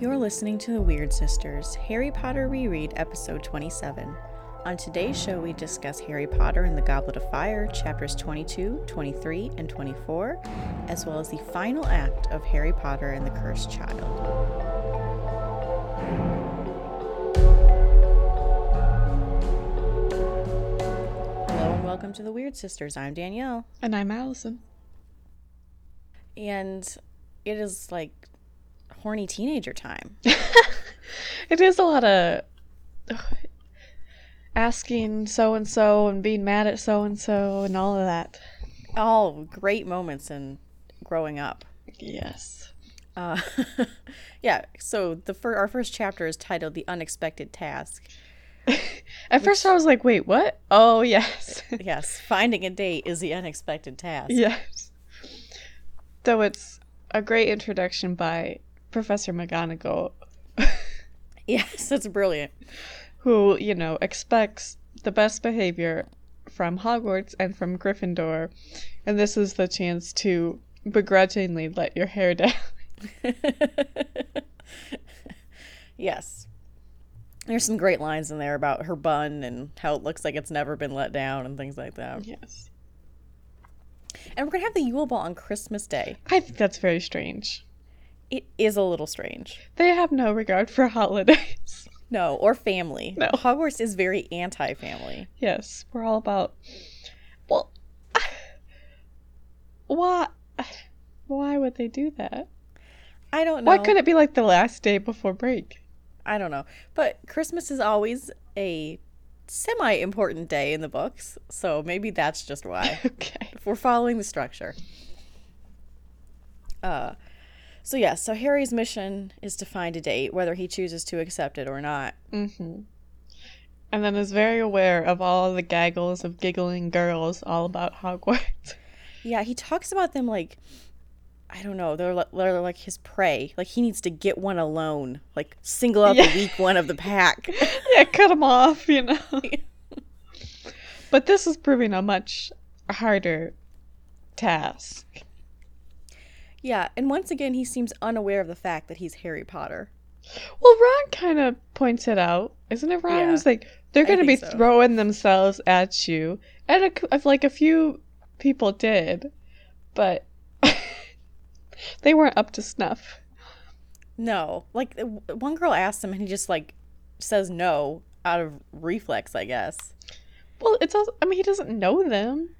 You're listening to The Weird Sisters, Harry Potter Reread, Episode 27. On today's show, we discuss Harry Potter and the Goblet of Fire, chapters 22, 23, and 24, as well as the final act of Harry Potter and the Cursed Child. Hello and welcome to The Weird Sisters. I'm Danielle. And I'm Allison. And it is like horny teenager time. It is a lot of asking so and so and being mad at so and so and all of that. All great moments in growing up. Yes. Uh, yeah, so the fir- our first chapter is titled "The Unexpected Task." At first I was like, wait, what? Oh, yes. Yes, finding a date is the unexpected task. yes. So it's a great introduction by Professor McGonagall, Yes, that's brilliant. who, you know, expects the best behavior from Hogwarts and from Gryffindor. And this is the chance to begrudgingly let your hair down. yes. There's some great lines in there about her bun and how it looks like it's never been let down and things like that. Yes. And we're going to have the Yule Ball on Christmas Day. I think that's very strange. It is a little strange. They have no regard for holidays. No, or family. No. Hogwarts is very anti family. yes, we're all about. Well, why? Why would they do that? I don't know. Why couldn't it be like the last day before break? I don't know. But Christmas is always a semi important day in the books. So maybe that's just why. Okay. if we're following the structure. Uh so yeah, so Harry's mission is to find a date, whether he chooses to accept it or not. Mm-hmm. And then is very aware of all the gaggles of giggling girls all about Hogwarts. Yeah, he talks about them like I don't know, they're, they're like his prey. Like he needs to get one alone, like single out Yeah. the weak one of the pack. yeah, cut them off, you know. but this is proving a much harder task. Yeah, and once again he seems unaware of the fact that he's Harry Potter. Well, Ron kind of points it out, isn't it? Ron Yeah, was like, they're going to be so. throwing themselves at you, and a, like a few people did, but they weren't up to snuff. No, like one girl asked him and he just like says no out of reflex, I guess. Well, it's also, I mean, he doesn't know them.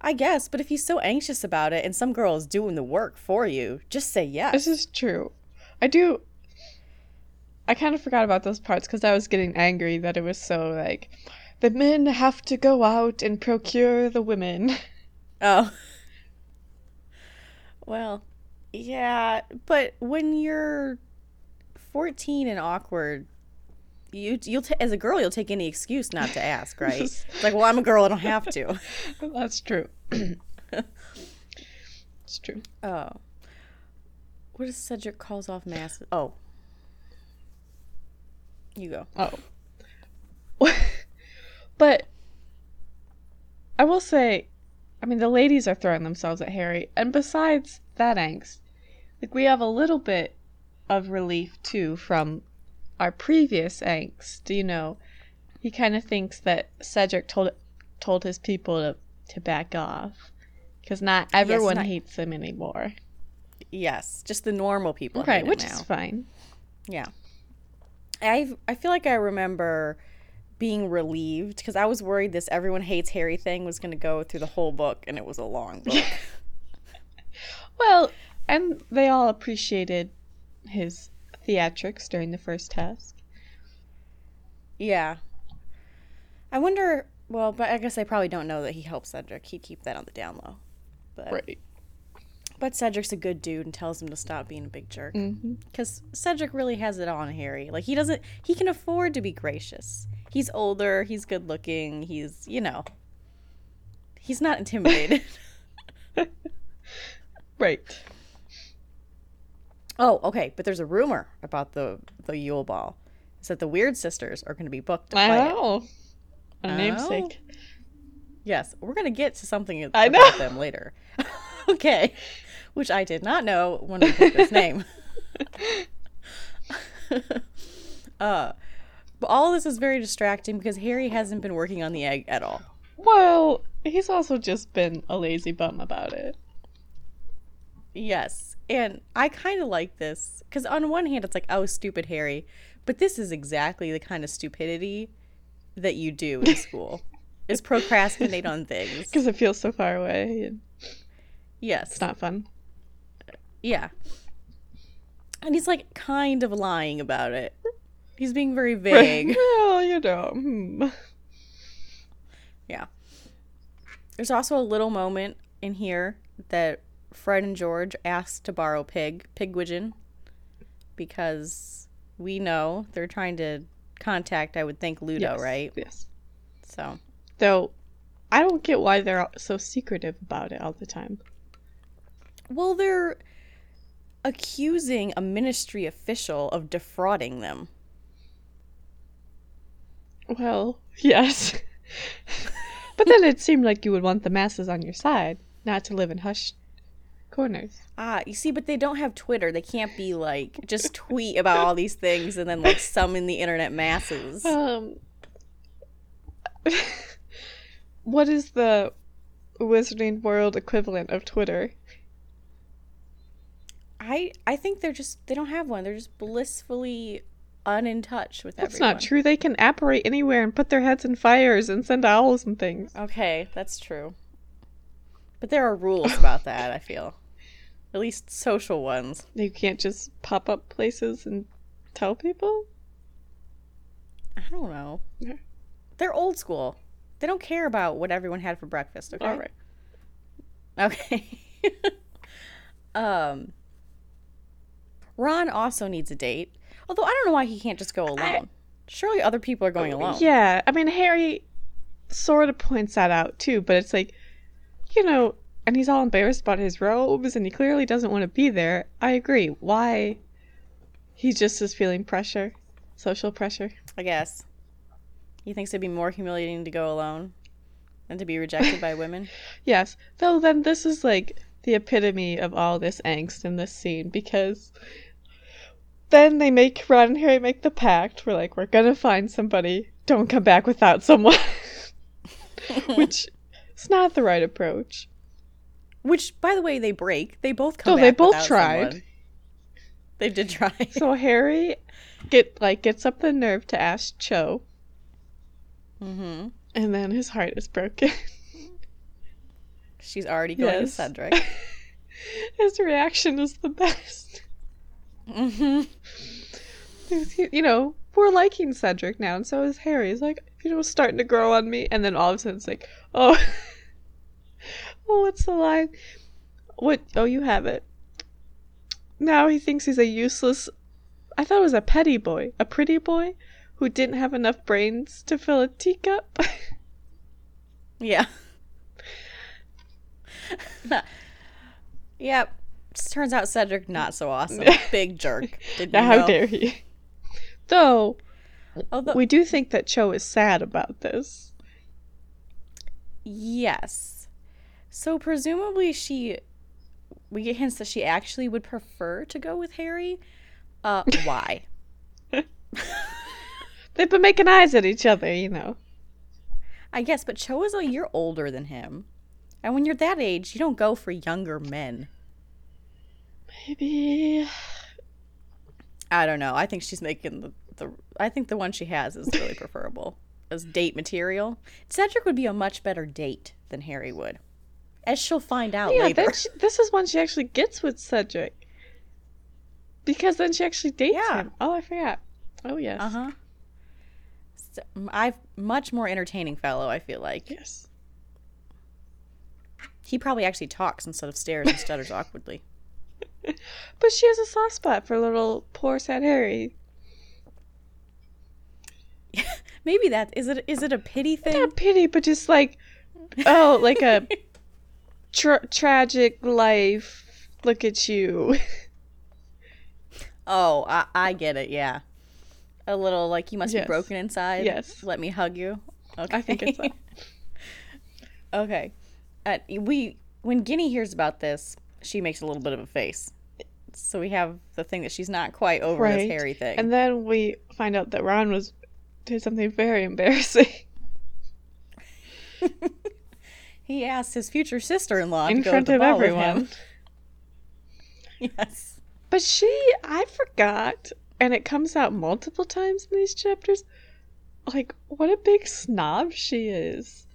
I guess, but if he's so anxious about it and some girl is doing the work for you, just say yes. This is true. I do. I kind of forgot about those parts because I was getting angry that it was so like, the men have to go out and procure the women. Oh. Well, yeah, but when you're 14 and awkward, you you'll ta- as a girl you'll take any excuse not to ask, right? it's like, well, I'm a girl, I don't have to. That's true. it's true. Oh. what What is Cedric calls off mass? Oh. You go. Oh. but I will say, I mean, the ladies are throwing themselves at Harry, and besides that angst, like we have a little bit of relief too from our previous angst. Do you know, he kind of thinks that Cedric told told his people to to back off because not everyone not- hates him anymore. Yes, just the normal people. Right, which is fine. Yeah. I I feel like I remember being relieved because I was worried this everyone hates Harry thing was going to go through the whole book and it was a long book. Well, and they all appreciated his theatrics during the first task. yeah. I wonder, well, but I guess they probably don't know that he helped Cedric. He'd keep that on the down low. But Right. but Cedric's a good dude and tells him to stop being a big jerk Mm-hmm. cuz Cedric really has it on Harry. Like he doesn't he can afford to be gracious. He's older, he's good looking, he's, you know, he's not intimidated. Right. Oh, okay. But there's a rumor about the the Yule Ball. It's that the Weird Sisters are going to be booked to I play it. A Oh. namesake. Yes, we're going to get to something I about know. them later. okay, which I did not know when we picked this name. uh, but all this is very distracting because Harry hasn't been working on the egg at all. Well, he's also just been a lazy bum about it. Yes. And I kind of like this because, on one hand, it's like, oh, stupid Harry. But this is exactly the kind of stupidity that you do in school is procrastinate on things. Because it feels so far away. Yes. it's not fun. Yeah. And he's like kind of lying about it. He's being very vague. well, you know. hmm. Yeah. There's also a little moment in here that Fred and George asked to borrow Pig, Pigwidgeon, because we know they're trying to contact, I would think, Ludo, Yes, right? Yes. So, Though, I don't get why they're so secretive about it all the time. well, they're accusing a ministry official of defrauding them. Well, yes. but then it seemed like you would want the masses on your side, not to live in hushed corners. Ah, you see, but they don't have Twitter. They can't be like just tweet about all these things and then like summon the internet masses. Um, what is the Wizarding World equivalent of Twitter? I I think they're just they don't have one. They're just blissfully unin touch with That's everyone. not true. They can apparate anywhere and put their heads in fires and send owls and things. Okay, that's true. But there are rules about that, I feel. At least social ones. You can't just pop up places and tell people. I don't know. They're old school. They don't care about what everyone had for breakfast, okay? All right. Okay. um Ron also needs a date. Although I don't know why he can't just go alone. Surely other people are going alone. Yeah, I mean Harry sort of points that out too, but it's like, you know, and he's all embarrassed about his robes, and he clearly doesn't want to be there. I agree. Why? He just is feeling pressure, social pressure. I guess. He thinks it'd be more humiliating to go alone than to be rejected by women. Yes, though then this is like the epitome of all this angst in this scene because then they make Ron and Harry make the pact. We're like, we're gonna find somebody. Don't come back without someone. Which is not the right approach. Which, by the way, they break. They both come No, they both tried. someone. They did try. So Harry get like gets up the nerve to ask Cho, Mm-hmm. and then his heart is broken. She's already going to Cedric. his reaction is the best. Mm-hmm. you know, we're liking Cedric now, and so is Harry. He's like, you know, starting to grow on me, and then all of a sudden it's like, oh, oh, what's the line? What? Oh, you have it. Now he thinks he's a useless. I thought it was a petty boy, a pretty boy, who didn't have enough brains to fill a teacup. Yeah. yep. Turns out Cedric not so awesome. Big jerk. Now, how know? dare he? Though Although, we do think that Cho is sad about this. yes. So presumably she, we get hints that she actually would prefer to go with Harry. Uh, why? They've been making eyes at each other, you know. I guess, but Cho is a year older than him. And when you're that age, you don't go for younger men. Maybe. I don't know. I think she's making the, the I think the one she has is really preferable as date material. Cedric would be a much better date than Harry would. As she'll find out Yeah, later. she, this is when she actually gets with Cedric. Because then she actually dates Yeah. him. Oh, I forgot. Oh, yes. Uh-huh. So, I've much more entertaining fellow, I feel like. Yes. He probably actually talks instead of stares and stutters awkwardly. But she has a soft spot for little poor sad Harry. Maybe that is it is it a pity thing? Not pity, but just like, oh, like a tra- tragic life. Look at you. Oh, I, I get it. Yeah, a little like you must Yes. be broken inside. Yes. Let me hug you. Okay. I think it's that. okay. Uh, we when Ginny hears about this, she makes a little bit of a face. So we have the thing that she's not quite over this Harry thing. And then we find out that Ron was did something very embarrassing he asked his future sister-in-law in to go front to the of everyone. Yes. But she, I forgot, and it comes out multiple times in these chapters. Like, what a big snob she is.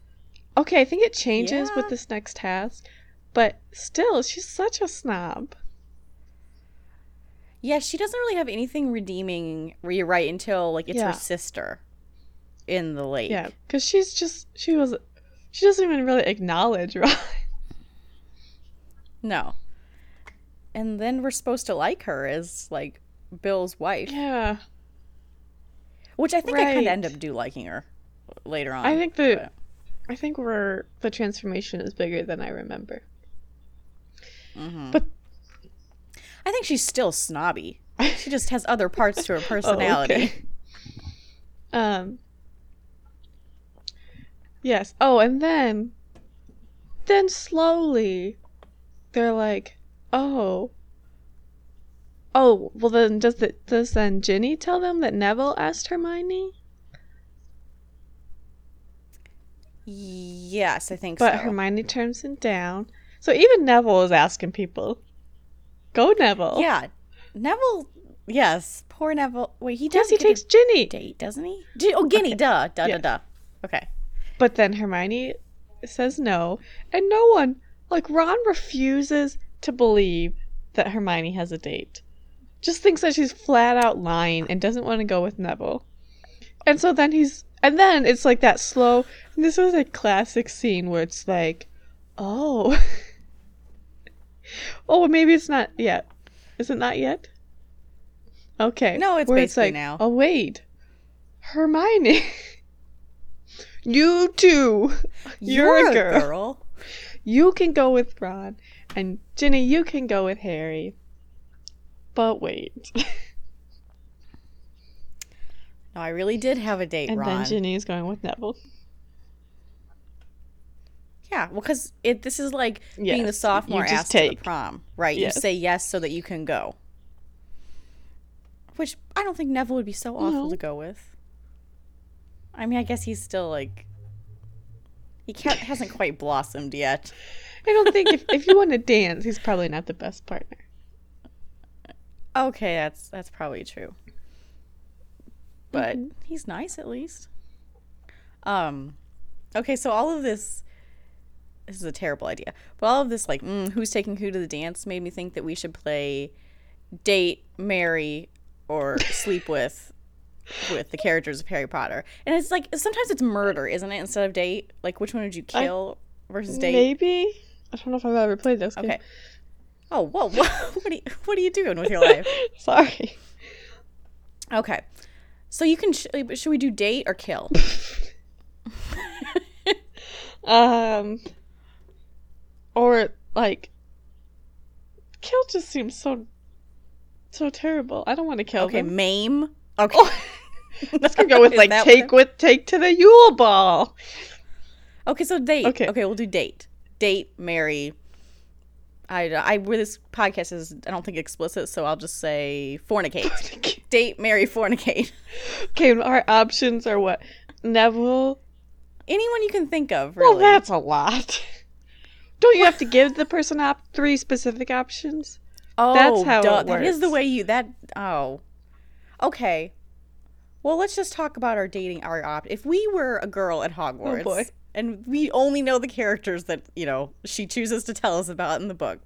Okay, I think it changes Yeah. with this next task, but still, she's such a snob. Yeah, she doesn't really have anything redeeming rewrite until like it's Yeah. her sister in the lake. Yeah, because she's just, she was, she doesn't even really acknowledge Ron. No. And then we're supposed to like her as like Bill's wife, yeah, which I think I kind Right. of end up do liking her later on. I think the, but- I think we're, the transformation is bigger than I remember. Mhm. But- I think she's still snobby. She just has other parts to her Oh, personality. okay. Um. Yes. Oh, and then, then slowly, they're like, "Oh, oh." Well, then does the does then Ginny tell them that Neville asked Hermione? Yes, I think But so. But Hermione turns him down. So even Neville is asking people, "Go, Neville." Yeah, Neville. Yes, poor Neville. Wait, he Yes, does he get a takes Ginny. date, doesn't he? Gi- oh, Ginny. Duh. Duh. Yeah. Duh. Duh. Okay. But then Hermione says no, and no one, like Ron, refuses to believe that Hermione has a date. Just thinks that she's flat out lying and doesn't want to go with Neville. And so then he's, and then it's like that slow. And this was a classic scene where it's like, oh, oh, maybe it's not yet. Is it not yet? Okay. No, it's where basically like, now. Oh wait, Hermione. You too. You're, a girl. You can go with Ron, and Ginny, you can go with Harry. But wait. No, I really did have a date, and Ron. then Ginny is going with Neville. Yeah, well, because it this is like being the sophomore asked to the prom, right? Yes. You say yes so that you can go. Which I don't think Neville would be so awful No. to go with. I mean, I guess he's still like he can't, hasn't quite blossomed yet. I don't think if, if you want to dance, he's probably not the best partner. Okay, that's that's probably true. But Mhm. he's nice at least. Um okay, so all of this this is a terrible idea. But all of this like mm, who's taking who to the dance made me think that we should play date, marry or sleep with with the characters of Harry Potter. And it's like sometimes it's murder, isn't it, instead of date? Like which one would you I- kill versus date? Maybe. I don't know if I've ever played this game. Okay. Oh, whoa, whoa. what are you, what are you doing with your life? Sorry. Okay. So you can sh- should we do date or kill? Um. Or like, kill just seems so, so terrible. I don't want to kill Okay, them. maim. Okay. Oh, let's go with like take with take to the Yule Ball. Okay, so date. Okay. Okay. we'll do date. Date, marry. I, I where this podcast is I don't think explicit, so I'll just say fornicate. date, marry, fornicate. okay, our options are what? Neville. Anyone you can think of, Well, that's a lot. Don't you have to give the person op- three specific options? oh, that's how duh, it That is the way you that oh. Okay. Well, let's just talk about our dating our opt. If we were a girl at Hogwarts Oh, and we only know the characters that, you know, she chooses to tell us about in the book.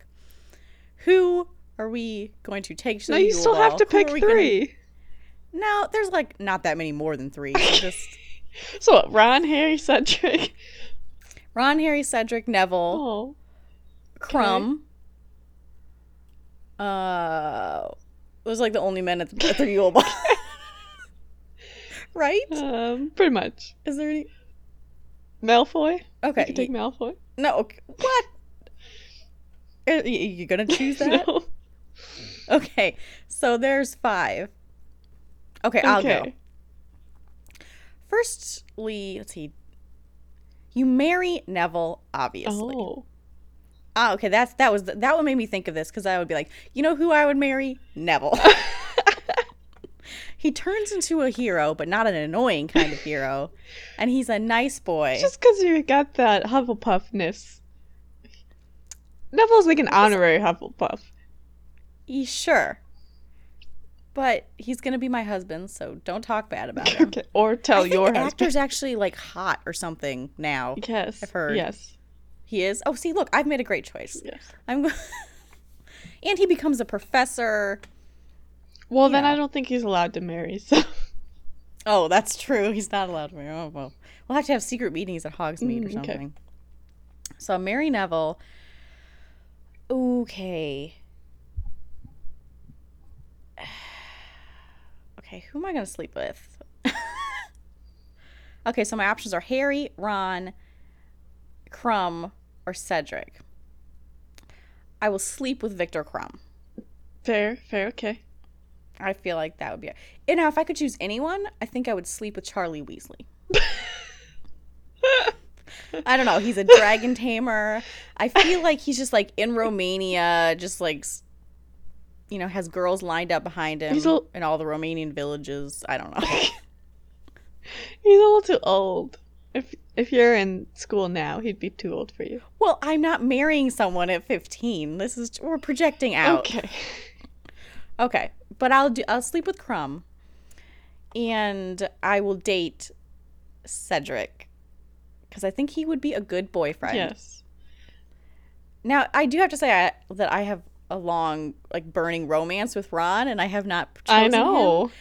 Who are we going to take to No, you still have to Who pick are we gonna- three. No, there's like not that many more than three. So just So what, Ron, Harry, Cedric. Ron, Harry, Cedric, Neville, Oh, Krum. Uh, those are like the only men at the, at the Yule Ball. right? um, pretty much. Is there any? Malfoy. Okay. can take Malfoy. no. okay, What? Are you gonna choose that? No. Okay. So there's five. Okay, I'll go. Firstly, let's see. You marry Neville, obviously. Oh. Ah, okay, that's that was that what made me think of this because I would be like, you know who I would marry? Neville. he turns into a hero, but not an annoying kind of hero, and he's a nice boy. Just because you got that Hufflepuffness. Neville's like an honorary Hufflepuff. He, sure, but he's gonna be my husband, so don't talk bad about him. Okay. Or tell your the husband. actor's actually like hot or something now. Yes. I've heard. Yes. He is. Oh, see, look, I've made a great choice. Yes. I'm. and he becomes a professor. Well, then Yeah. I don't think he's allowed to marry. So Oh, that's true. He's not allowed to marry. Oh well, we'll have to have secret meetings at Hogsmeade or Mm, okay. something. So Mary Neville. Okay. Okay, who am I gonna sleep with? okay, so my options are Harry, Ron, Krum, or Cedric. I will sleep with Viktor Krum. fair, fair, okay. I feel like that would be. And now, if I could choose anyone, I think I would sleep with Charlie Weasley. I don't know. He's a dragon tamer. I feel like he's just like in Romania, just like, you know, has girls lined up behind him a- in all the Romanian villages. I don't know. He's a little too old. If if you're in school now, he'd be too old for you. well, I'm not marrying someone at 15. This is we're projecting out. Okay. Okay, but I'll do. I'll sleep with Krum, and I will date Cedric because I think he would be a good boyfriend. Yes. Now I do have to say I, that I have a long, like, burning romance with Ron, and I have not. I chosen him. know.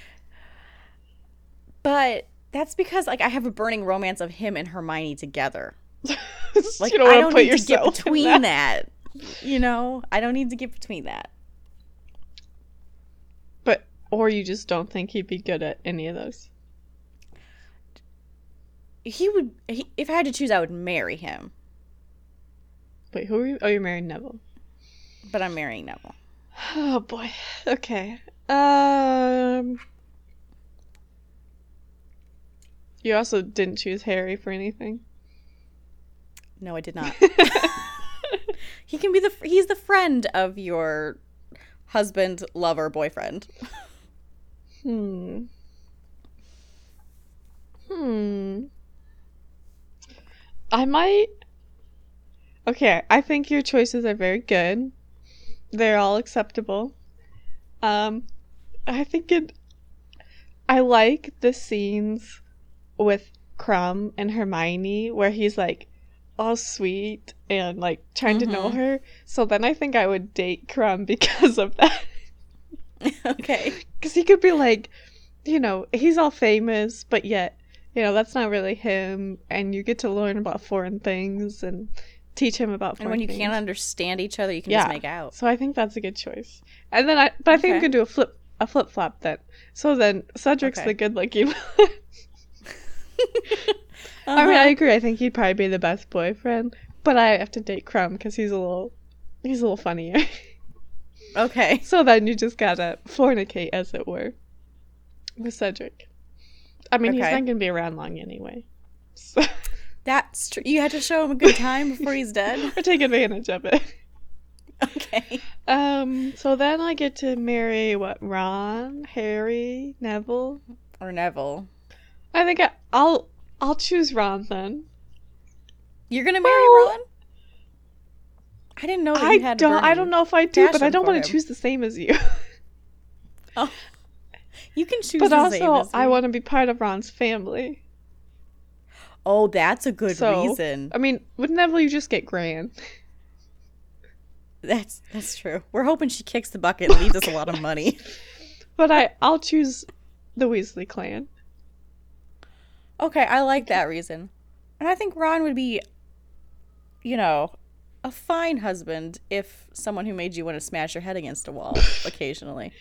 but that's because like I have a burning romance of him and Hermione together. Like you don't I don't to put need to get between that. that. You know, I don't need to get between that. But or you just don't think he'd be good at any of those. He would. He, if I had to choose, I would marry him. Wait, who are you? Oh, you're married Neville. But I'm marrying Neville. Oh boy. Okay. Um. You also didn't choose Harry for anything. No, I did not. he can be the he's the friend of your husband, lover, boyfriend. Hmm. Hmm. I might. Okay, I think your choices are very good. They're all acceptable. Um, I think it. I like the scenes with Krum and Hermione where he's like all sweet and like trying to know Mhm. her. So then I think I would date Krum because of that. okay. Because he could be like, you know, he's all famous, but yet, you know, that's not really him. And you get to learn about foreign things and teach him about And when you things. can't understand each other, you can Yeah. just make out. So I think that's a good choice. And then I, but I think Okay. we could do a flip, a flip flop then. So then Cedric's Okay. the good looking. I mean, I Uh-huh. agree. I think he'd probably be the best boyfriend, but I have to date Krum because he's a little, he's a little funnier. okay. so then you just gotta fornicate, as it were, with Cedric. I mean, he's not gonna be around long anyway. So That's true. You had to show him a good time before he's dead. or take advantage of it. Okay. Um. So then I get to marry what? Ron, Harry, Neville. Or Neville. I think I, I'll I'll choose Ron then. You're gonna marry Well, Ron? I didn't know that I you had. don't. I don't know if I do, but I don't want to choose the same as you. Oh, you can choose. but the same also, I want to be part of Ron's family. Oh, that's a good So- reason. I mean, with Neville, you just get Gran. That's that's true. We're hoping she kicks the bucket and leaves us a lot of money. But I, I'll choose the Weasley clan. Okay, I like that reason. And I think Ron would be, you know, a fine husband if someone who made you want to smash your head against a wall occasionally.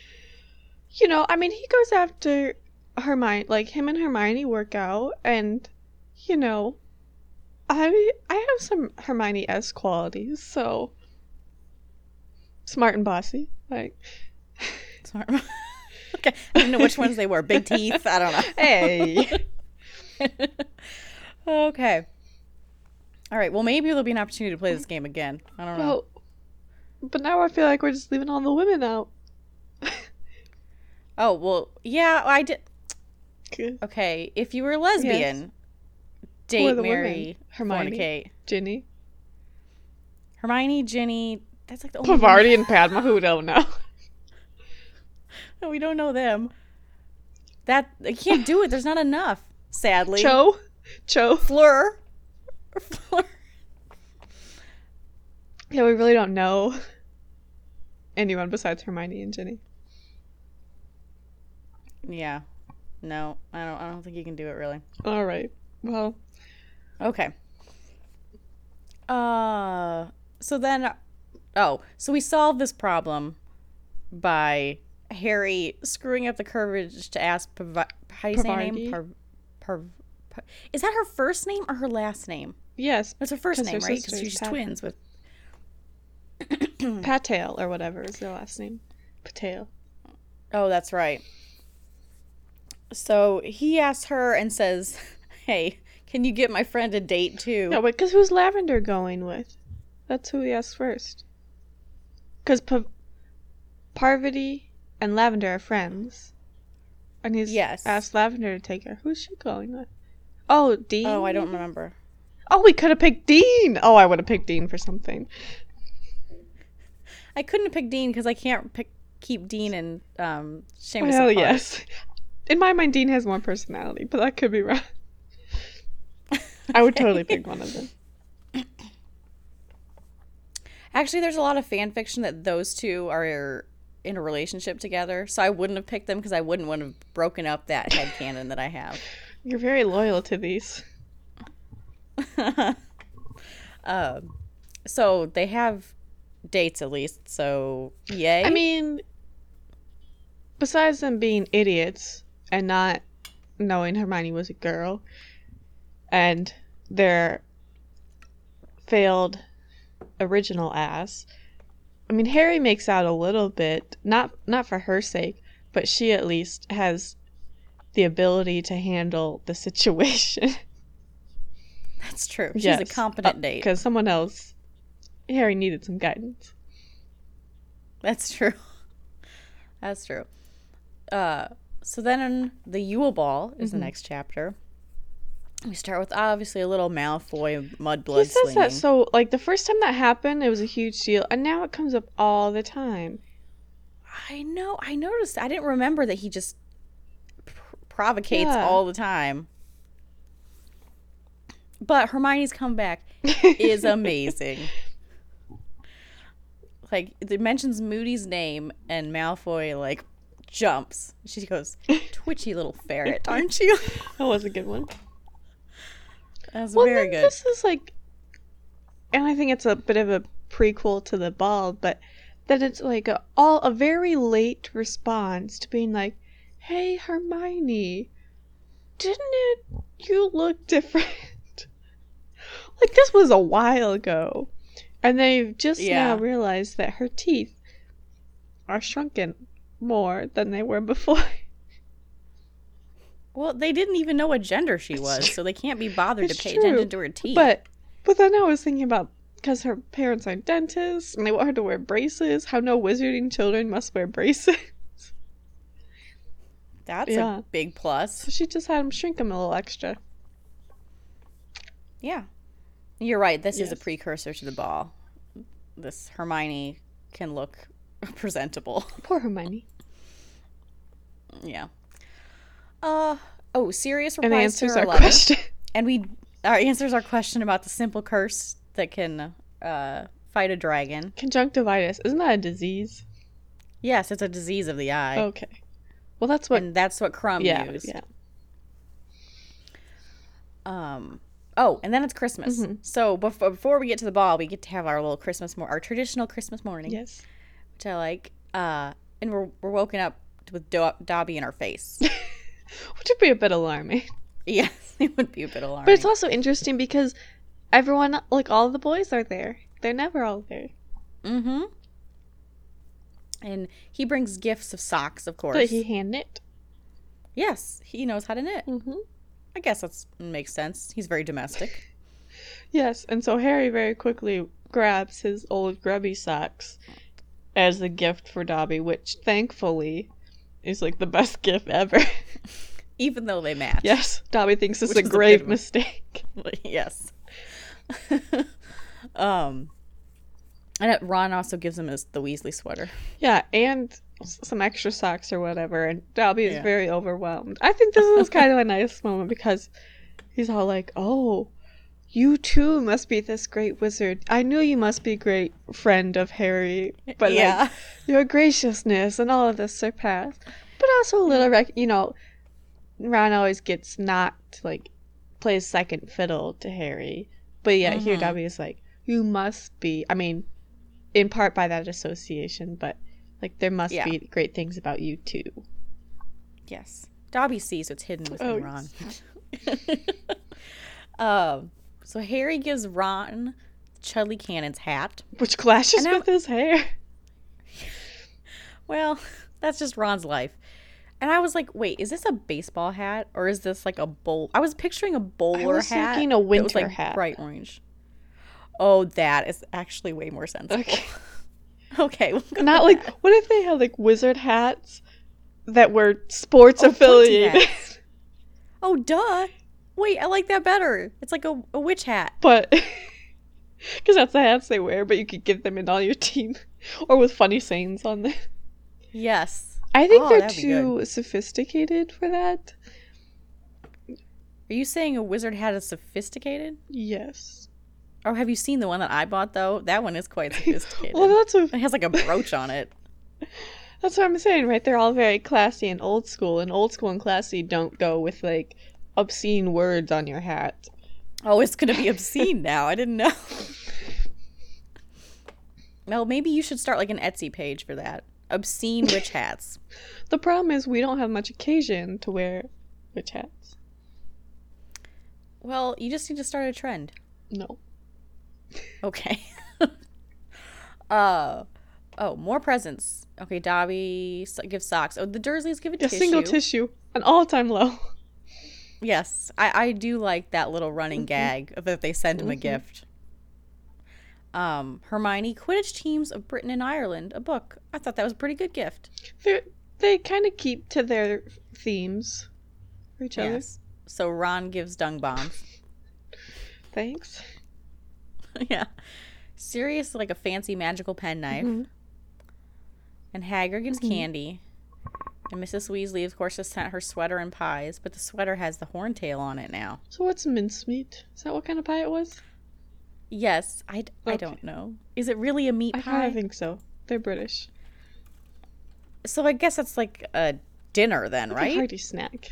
You know, I mean, he goes after Hermione. Like him and Hermione work out, and you know, I I have some Hermione s qualities. So smart and bossy. Like, Smart. okay, I don't know which ones they were. Big teeth. I don't know. hey, okay. All right. Well, maybe there'll be an opportunity to play this game again. I don't know. Well, but now I feel like we're just leaving all the women out. oh well, yeah. I did. Okay, if you were lesbian, date, marry, Hermione, fornicate. Ginny, Hermione, Ginny. That's like the only. Parvati, and Padma. Who don't know? No, we don't know them. That I can't do it. There's not enough. Sadly. Cho, Cho, Fleur. Fleur. Yeah, we really don't know anyone besides Hermione and Ginny. Yeah. No, I don't. I don't think you can do it really. All right. Well, Okay. Uh. So then, oh, so we solved this problem by Harry screwing up the courage to ask. Pav- how do you say her name? Par- Par- Is that her first name or her last name? yes, That's her first name, her right? Because she's Pat- twins with. Patel or whatever is their last name. Patel. Oh, that's right. So he asks her and says, "Hey, can you get my friend a date too?" No, wait, because who's Lavender going with? That's who he asked first. Because pa- Parvati and Lavender are friends. And he's Yes. asked Lavender to take her. Who's she going with? Oh, Dean? Oh, I don't remember. Oh, we could have picked Dean! Oh, I would have picked Dean for something. I couldn't pick Dean because I can't pick keep Dean and um Seamus Well, apart. yes. In my mind, Dean has more personality, but that could be wrong. I would totally pick one of them. Actually, there's a lot of fan fiction that those two are in a relationship together, so I wouldn't have picked them because I wouldn't want to have broken up that headcanon that I have. You're very loyal to these. um, so they have dates at least. So yay! I mean, besides them being idiots and not knowing Hermione was a girl, and their failed original ass, I mean, Harry makes out a little bit, not not for her sake, but she at least has the ability to handle the situation. that's true. She's a competent date. Because someone else, Harry needed some guidance. That's true. That's true. Uh, so then the Yule Ball is the Mm-hmm. next chapter. We start with obviously a little Malfoy He mudblood says slinging. that so like the first time that happened, it was a huge deal, and now it comes up all the time. I know. I noticed. I didn't remember that he just pr- provocates Yeah. all the time. But Hermione's comeback is amazing. like it mentions Moody's name and Malfoy like jumps. She goes, "Twitchy little ferret, aren't you?" That was a good one. That's Well, very good. This is like, and I think it's a bit of a prequel to the ball, but that it's like a, all a very late response to being like, "Hey, Hermione, didn't it? You look different." like this was a while ago, and they've just Yeah. now realized that her teeth are shrunken more than they were before. Well, they didn't even know what gender she was, so they can't be bothered It's to pay true, attention to her teeth. But but then I was thinking about because her parents are dentists and they want her to wear braces. How no wizarding children must wear braces. that's yeah. a big plus. So she just had them shrink them a little extra. Yeah. You're right. This is a precursor to the ball. This Hermione can look presentable. Poor Hermione. yeah. Uh oh, And replies to answers her our letter, question. and we our answers our question about the simple curse that can uh, fight a dragon. Conjunctivitis isn't that a disease? Yes, it's a disease of the eye, Okay. Well, that's what. and that's what Krum yeah. used. Yeah. Um. Oh, and then it's Christmas. Mhm. So before before we get to the ball, we get to have our little Christmas, more our traditional Christmas morning. Yes. which I like. Uh, and we're we're woken up with Do- Dobby in our face. Which would be a bit alarming. yes, it would be a bit alarming. But it's also interesting because everyone, like all the boys, are there. They're never all there. mm-hmm. And he brings gifts of socks, of course. But he hand knit. yes, he knows how to knit. Mm-hmm. I guess that makes sense. He's very domestic. Yes, and so Harry very quickly grabs his old grubby socks as a gift for Dobby, which thankfully is like the best gift ever. Even though they match. yes, Dobby thinks this is a is a grave mistake. yes. um, and Ron also gives him his, the Weasley sweater. Yeah, and some extra socks or whatever, and Dobby is Yeah. very overwhelmed. I think this is kind of a nice moment because he's all like, "Oh, you too must be this great wizard. I knew you must be great friend of Harry, but yeah. like your graciousness and all of this surpass. But also a little, rec- you know, Ron always gets knocked, like plays second fiddle to Harry. But yeah, here Mhm. Dobby is like, you must be. I mean, in part by that association, but like there must Yeah. be great things about you too. yes. Dobby sees what's hidden within Oh, Ron. um, so Harry gives Ron Chudley Cannon's hat. Which clashes with his hair. Well, that's just Ron's life. And I was like, wait, is this a baseball hat or is this like a bowl? I was picturing a bowler was hat. thinking a that was, winter like, hat. Bright orange. Oh, that is actually way more sensible. Okay. Okay. we'll Not like that. what if they had like wizard hats that were sports Oh, affiliated. Oh, duh. Wait, I like that better. It's like a, a witch hat. but because that's the hats they wear, but you could give them in all your team or with funny sayings on them. Yes. I think Oh, they're too sophisticated for that. Are you saying a wizard hat is sophisticated? Yes. Or have you seen the one that I bought though? That one is quite sophisticated. Well, that's what it has like a brooch on it. that's what I'm saying, right? They're all very classy and old school, and old school and classy don't go with like obscene words on your hat. Oh, it's gonna be obscene now. I didn't know. Well, maybe you should start like an Etsy page for that. Obscene witch hats. The problem is we don't have much occasion to wear witch hats. Well, you just need to start a trend. No. Okay. uh oh, more presents. Okay, Dobby so- gives socks. Oh, the Dursleys give a A tissue. single tissue, an all-time low. Yes, I, I do like that little running Mhm. gag of that they send him a Mhm. gift. Um, Hermione, Quidditch teams of Britain and Ireland, a book. I thought that was a pretty good gift. They're, they kind of keep to their themes for each other. Yes. So Ron gives dung bombs. Thanks. yeah. Sirius like a fancy magical penknife, Mhm. and Hagrid gives Mhm. candy. And Mrs. Weasley, of course, has sent her sweater and pies, but the sweater has the horntail on it now. So what's mincemeat? Is that what kind of pie it was? Yes, I, I don't know. Is it really a meat I pie? I think so. They're British. So I guess that's like a dinner then, Like a hearty snack.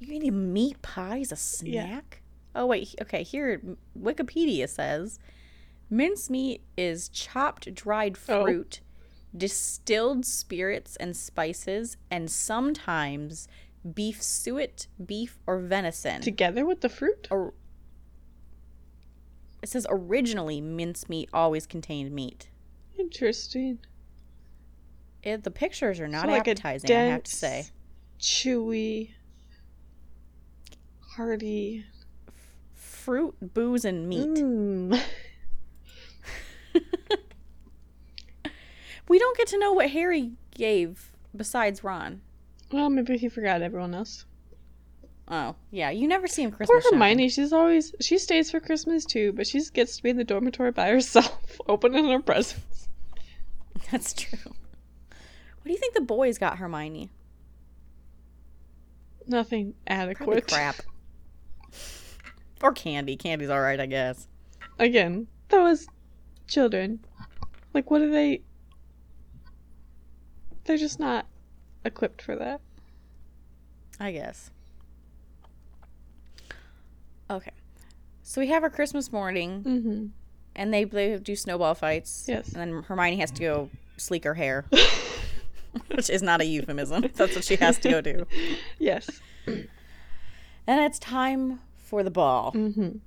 You eat a meat pie as a snack? Oh wait, okay. Here, Wikipedia says, mincemeat is chopped dried Oh. Distilled spirits and spices, and sometimes beef suet, beef or venison. Together with the fruit? Or- it says originally mincemeat always contained meat. Interesting. It, the pictures are not So like appetizing, I have to say. Chewy, hearty. Fruit, booze, and meat. Mm. We don't get to know what Harry gave besides Ron. Well, maybe he forgot everyone else. Oh, yeah. You never see him Poor Christmas shopping. Hermione, she's always she stays for Christmas too, but she gets to be in the dormitory by herself, opening her presents. That's true. What do you think the boys got Hermione? Nothing adequate. Probably crap. Or candy. Candy's all right, I guess. Again, those children, like, what are they? They're just not equipped for that. I guess. Okay. So we have our Christmas morning, Mm-hmm. and they, they do snowball fights. Yes. And then Hermione has to go sleek her hair, which is not a euphemism. That's what she has to go do. yes. And it's time for the ball. Mm-hmm.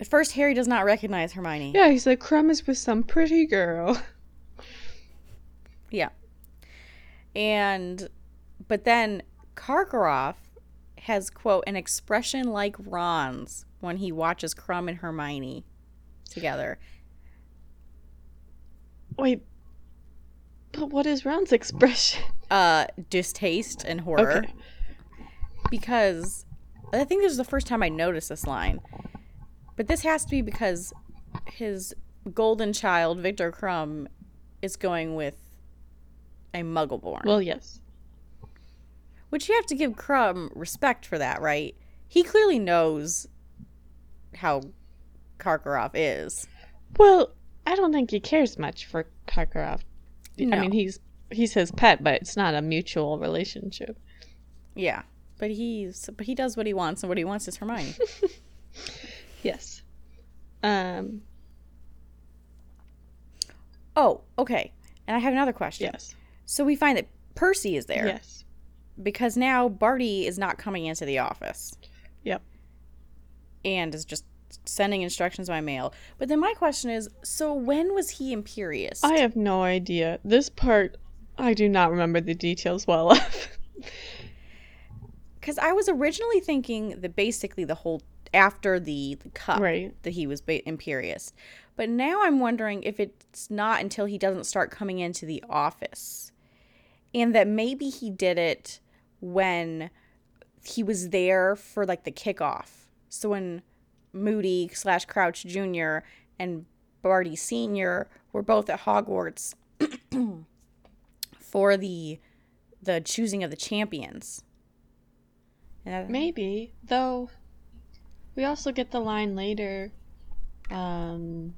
At first, Harry does not recognize Hermione. Yeah, he's like, Krum is with some pretty girl. Yeah. And, but then Karkaroff has quote an expression like Ron's when he watches Krum and Hermione together. Wait, but what is Ron's expression? Uh, distaste and horror. Okay. Because I think this is the first time I noticed this line. But this has to be because his golden child, Viktor Krum, is going with a Muggleborn. Well, yes. Which you have to give Krum respect for that, right? He clearly knows how Karkaroff is. Well, I don't think he cares much for Karkaroff. I mean, he's he's his pet, but it's not a mutual relationship. Yeah. But he's but he does what he wants and what he wants is Hermione. Yes. Um. oh, okay. And I have another question. Yes. So we find that Percy is there Yes. because now Barty is not coming into the office. Yep. and is just sending instructions by mail. But then my question is, so when was he Imperius? I have no idea. This part, I do not remember the details well enough. Because I was originally thinking that basically the whole after the, the cup Right. that he was ba- Imperius, but now I'm wondering if it's not until he doesn't start coming into the office, and that maybe he did it when he was there for like the kickoff. So when Moody slash Crouch Jr. and Barty Sr. were both at Hogwarts for the the choosing of the champions. Maybe, though. We also get the line later. Um,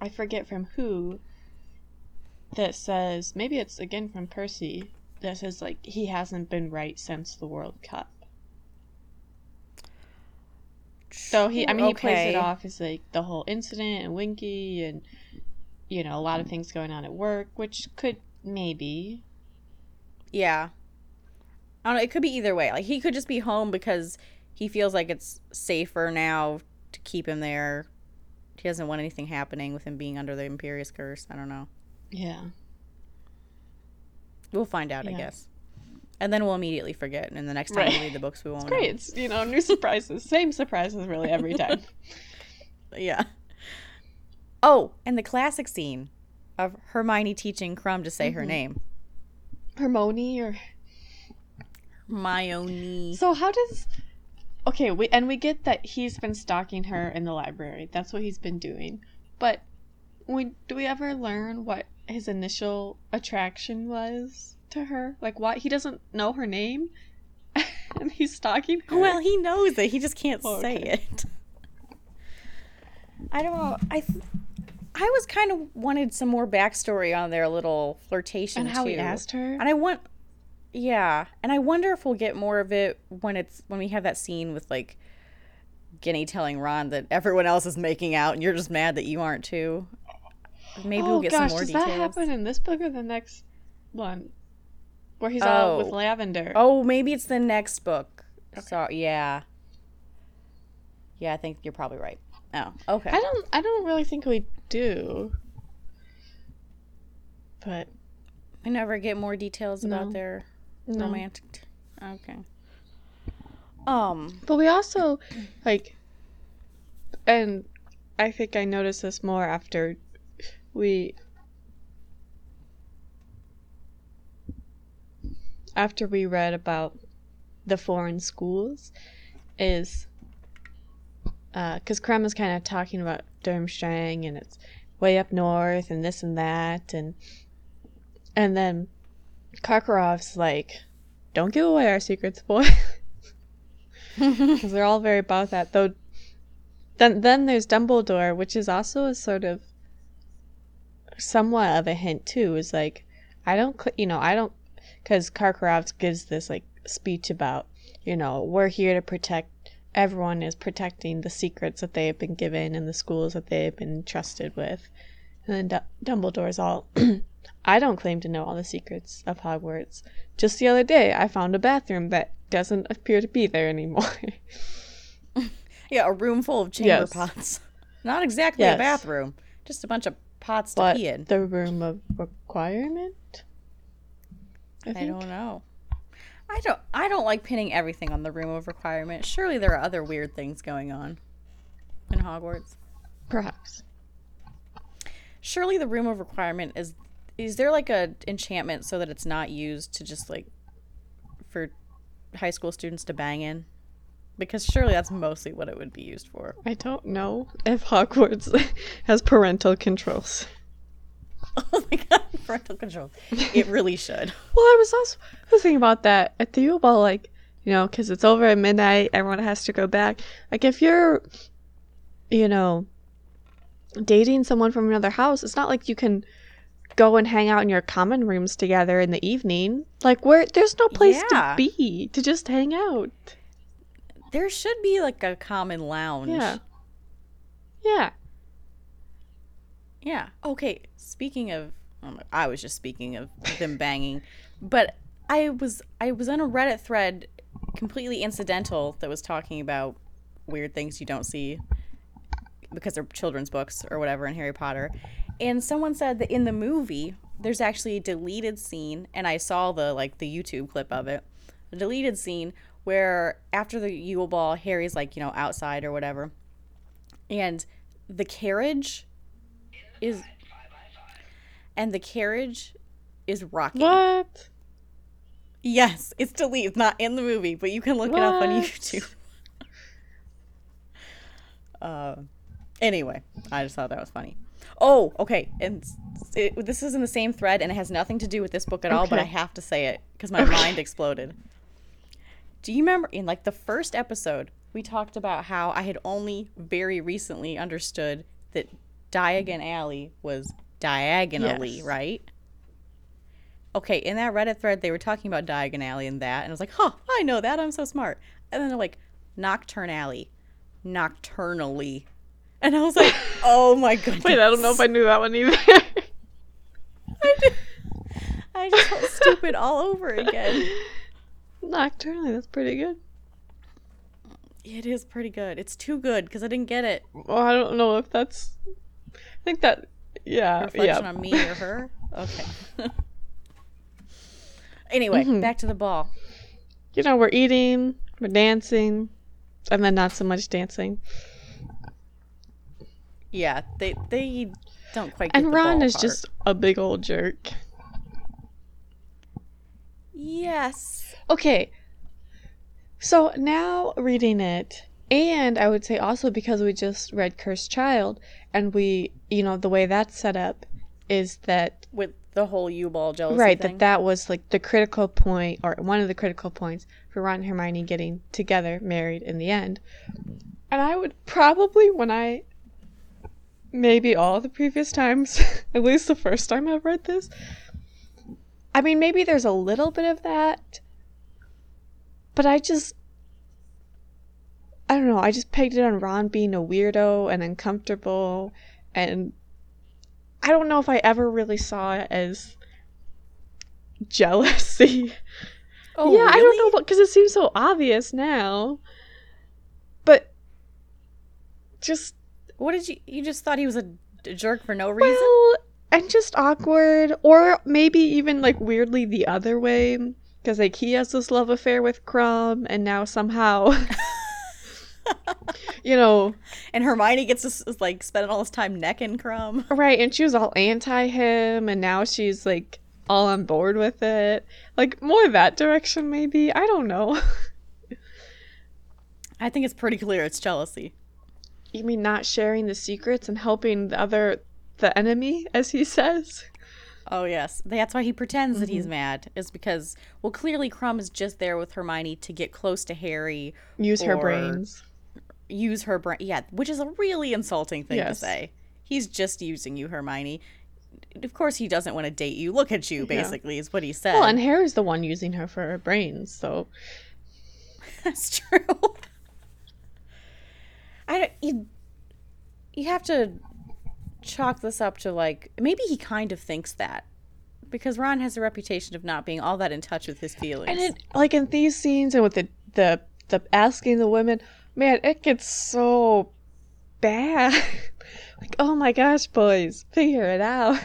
I forget from who. That says maybe it's again from Percy. That says like he hasn't been right since the World Cup. So he, I mean, he plays it off as like the whole incident and Winky and you know a lot of things going on at work, which could maybe. Yeah. I don't know. It could be either way. Like he could just be home because he feels like it's safer now to keep him there. He doesn't want anything happening with him being under the Imperius curse. I don't know. Yeah. We'll find out, I guess. And then we'll immediately forget. And the next time Right. we read the books, we won't Great. It's you know new surprises, same surprises really every time. Yeah. Oh, and the classic scene of Hermione teaching Krum to say her Mhm. name. Hermione or Hermione. so how does okay we and we get that he's been stalking her in the library that's what he's been doing but we do we ever learn what his initial attraction was to her like what he doesn't know her name and he's stalking her Well, he knows it. He just can't Oh, say okay. it. I don't know. I th- I was kind of wanted some more backstory on their little flirtation and how too. he asked her And I want Yeah, and I wonder if we'll get more of it when it's when we have that scene with like Ginny telling Ron that everyone else is making out and you're just mad that you aren't too. Maybe oh we'll get gosh some more does details. that happen in this book or the next one where he's all with Oh. lavender Oh, maybe it's the next book. So yeah. Yeah, I think you're probably right. Oh, okay. I don't I don't really think we do. But We never get more details about No. their no. romantic. Okay. Um. But we also like and I think I noticed this more after we after we read about the foreign schools is uh, because Krum is kind of talking about Durmstrang and it's way up north and this and that and and then Karkaroff's like, "Don't give away our secrets, boy," because they're all very about that. Though, then then there's Dumbledore, which is also a sort of somewhat of a hint too. Is like, I don't, cl- you know, I don't, because Karkaroff gives this like speech about, you know, we're here to protect. Everyone is protecting the secrets that they have been given and the schools that they have been trusted with. And then D- Dumbledore's all, I don't claim to know all the secrets of Hogwarts. Just the other day, I found a bathroom that doesn't appear to be there anymore. Yeah, a room full of chamber Yes. pots. Not exactly Yes. a bathroom, just a bunch of pots to but pee in. the room of requirement? I I don't know. I don't I don't like pinning everything on the room of requirement. Surely there are other weird things going on in Hogwarts. Perhaps. Surely the room of requirement is is there like a enchantment so that it's not used to just like for high school students to bang in? Because surely that's mostly what it would be used for. I don't know if Hogwarts has parental controls. Oh my god, parental control. It really should. Well, I was also thinking about that at the Yule Ball, like, you know, because it's over at midnight, everyone has to go back. Like, if you're, you know, dating someone from another house, it's not like you can go and hang out in your common rooms together in the evening. Like, where there's no place Yeah. to be to just hang out. There should be like a common lounge. Yeah. Yeah. Yeah. Okay. Speaking of, um, I was just speaking of them banging, but I was I was on a Reddit thread, completely incidental, that was talking about weird things you don't see because they're children's books or whatever in Harry Potter, and someone said that in the movie there's actually a deleted scene, and I saw the like the YouTube clip of it, a deleted scene where after the Yule Ball, Harry's like you know outside or whatever, and the carriage is and the carriage is rocking. What? Yes, it's deleted. It's not in the movie, but you can look it up on YouTube. uh, anyway, I just thought that was funny. Oh, okay. And it, this is in the same thread, and it has nothing to do with this book at all. But I have to say it because my mind exploded. Do you remember in like the first episode we talked about how I had only very recently understood that Diagon Alley was diagonally, Yes. right? Okay, in that Reddit thread, they were talking about Diagon Alley and that, and I was like, huh, I know that. I'm so smart. And then they're like, Knockturn Alley, nocturnally. And I was like, oh my goodness. Wait, I don't know if I knew that one either. I just felt stupid all over again. Nocturnally, that's pretty good. It is pretty good. It's too good because I didn't get it. Well, I don't know if that's. I think that. Yeah. Reflection yeah. on me or her. Okay. anyway, Mhm. back to the ball. You know, we're eating, we're dancing, and then not so much dancing. Yeah, they they don't quite. Get it. And Ron is part. just a big old jerk. yes. Okay. So now reading it, and I would say also because we just read Cursed Child, and we, you know, the way that's set up is that With the whole Yule ball jealousy right thing. that that was like the critical point or one of the critical points for Ron and Hermione getting together, married in the end. And I would probably when I maybe all the previous times, at least the first time I've read this. I mean, maybe there's a little bit of that, but I just I don't know, I just pegged it on Ron being a weirdo and uncomfortable and I don't know if I ever really saw it as jealousy. oh, yeah, I don't know really? because it seems so obvious now. But just What did you? You just thought he was a jerk for no reason? well, and just awkward, or maybe even like weirdly the other way, because like he has this love affair with Krum, and now somehow, you know, and Hermione gets this like spending all his time necking Krum. right? And she was all anti him, and now she's like all on board with it. Like more that direction, maybe. I don't know. I think it's pretty clear it's jealousy. You mean not sharing the secrets and helping the other, the enemy, as he says? Oh yes, that's why he pretends that Mm-hmm. he's mad. Is because well, clearly Krum is just there with Hermione to get close to Harry, Use her brains. use her brain. Yeah, which is a really insulting thing to say. He's just using you, Hermione. Of course, he doesn't want to date you. Look at you, Yeah. basically, is what he said. Well, and Harry's the one using her for her brains, so That's true. I don't. You, you have to chalk this up to like maybe he kind of thinks that because Ron has a reputation of not being all that in touch with his feelings. and it like in these scenes and with the the the asking the women, man, it gets so bad. like, oh my gosh, boys, figure it out.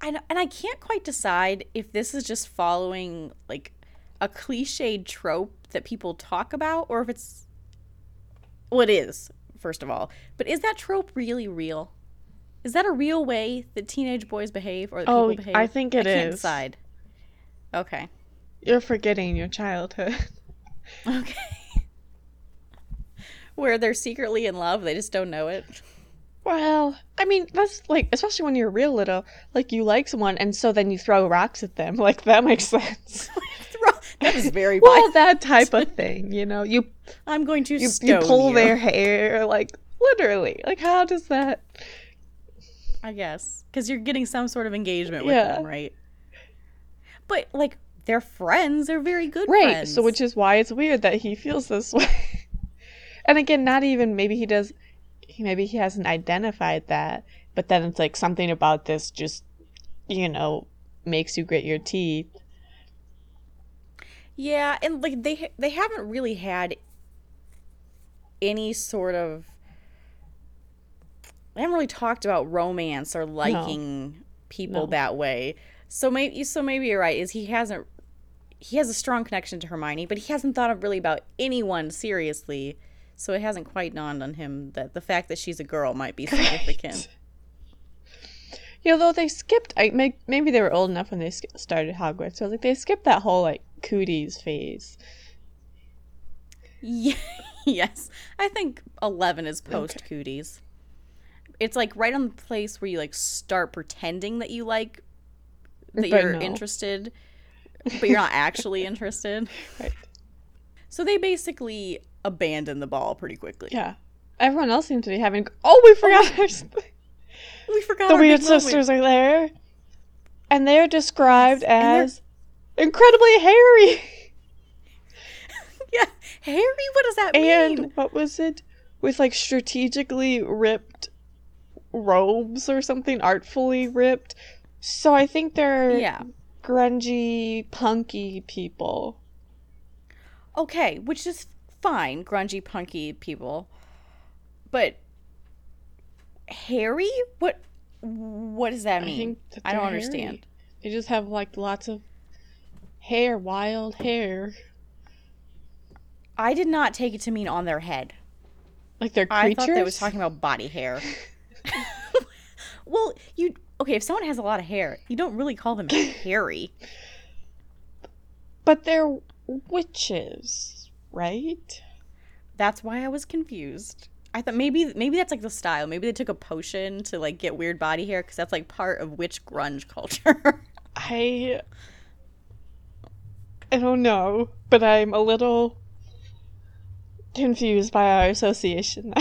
and and I can't quite decide if this is just following like a cliched trope that people talk about or if it's well it is first of all but is that trope really real is that a real way that teenage boys behave or that Oh, people behave I think it I is. decide okay You're forgetting your childhood. okay where they're secretly in love they just don't know it Well, I mean, that's like, especially when you're real little, like you like someone, and so then you throw rocks at them. Like that makes sense. that is very well, violent. that type of thing, you know. You i'm going to you, you pull you, their hair, like literally. Like how does that? I guess because you're getting some sort of engagement with Yeah. them, right? But like they're friends, they're very good Right. friends. So which is why it's weird that he feels this way. and again, not even maybe he does. He maybe he hasn't identified that, but then it's like something about this just, you know, makes you grit your teeth. Yeah, and like they they haven't really had any sort of. They haven't really talked about romance or liking people No. that way. So maybe so maybe you're right. Is he hasn't he has a strong connection to Hermione, but he hasn't thought of really about anyone seriously. So it hasn't quite dawned on him that the fact that she's a girl might be significant. Yeah, though they skipped. I maybe they were old enough when they started Hogwarts. So like they skipped that whole like cooties phase. Yeah, yes. I think 11 is post cooties. It's like right on the place where you like start pretending that you like that But you're no. interested, but you're not actually interested. Right. So they basically abandon the ball pretty quickly. Yeah. Everyone else seems to be having. Oh, we oh, forgot. our- We forgot the weird big moment. sisters are there, and they're described and as incredibly hairy. Yeah, hairy. What does that mean? And what was it? With like strategically ripped robes or something, artfully ripped. So I think they're Yeah. grungy, punky people. Okay, which is fine, grungy, punky people. But hairy? what? What does that I mean? think that I don't they're understand. They just have like lots of hair, wild hair. I did not take it to mean on their head. Like they're I thought they was talking about body hair. well, you okay? If someone has a lot of hair, you don't really call them hairy. But they're witches, right? That's why I was confused. I thought maybe maybe that's like the style. Maybe they took a potion to like get weird body hair because that's like part of witch grunge culture. I I don't know, but I'm a little confused by our association.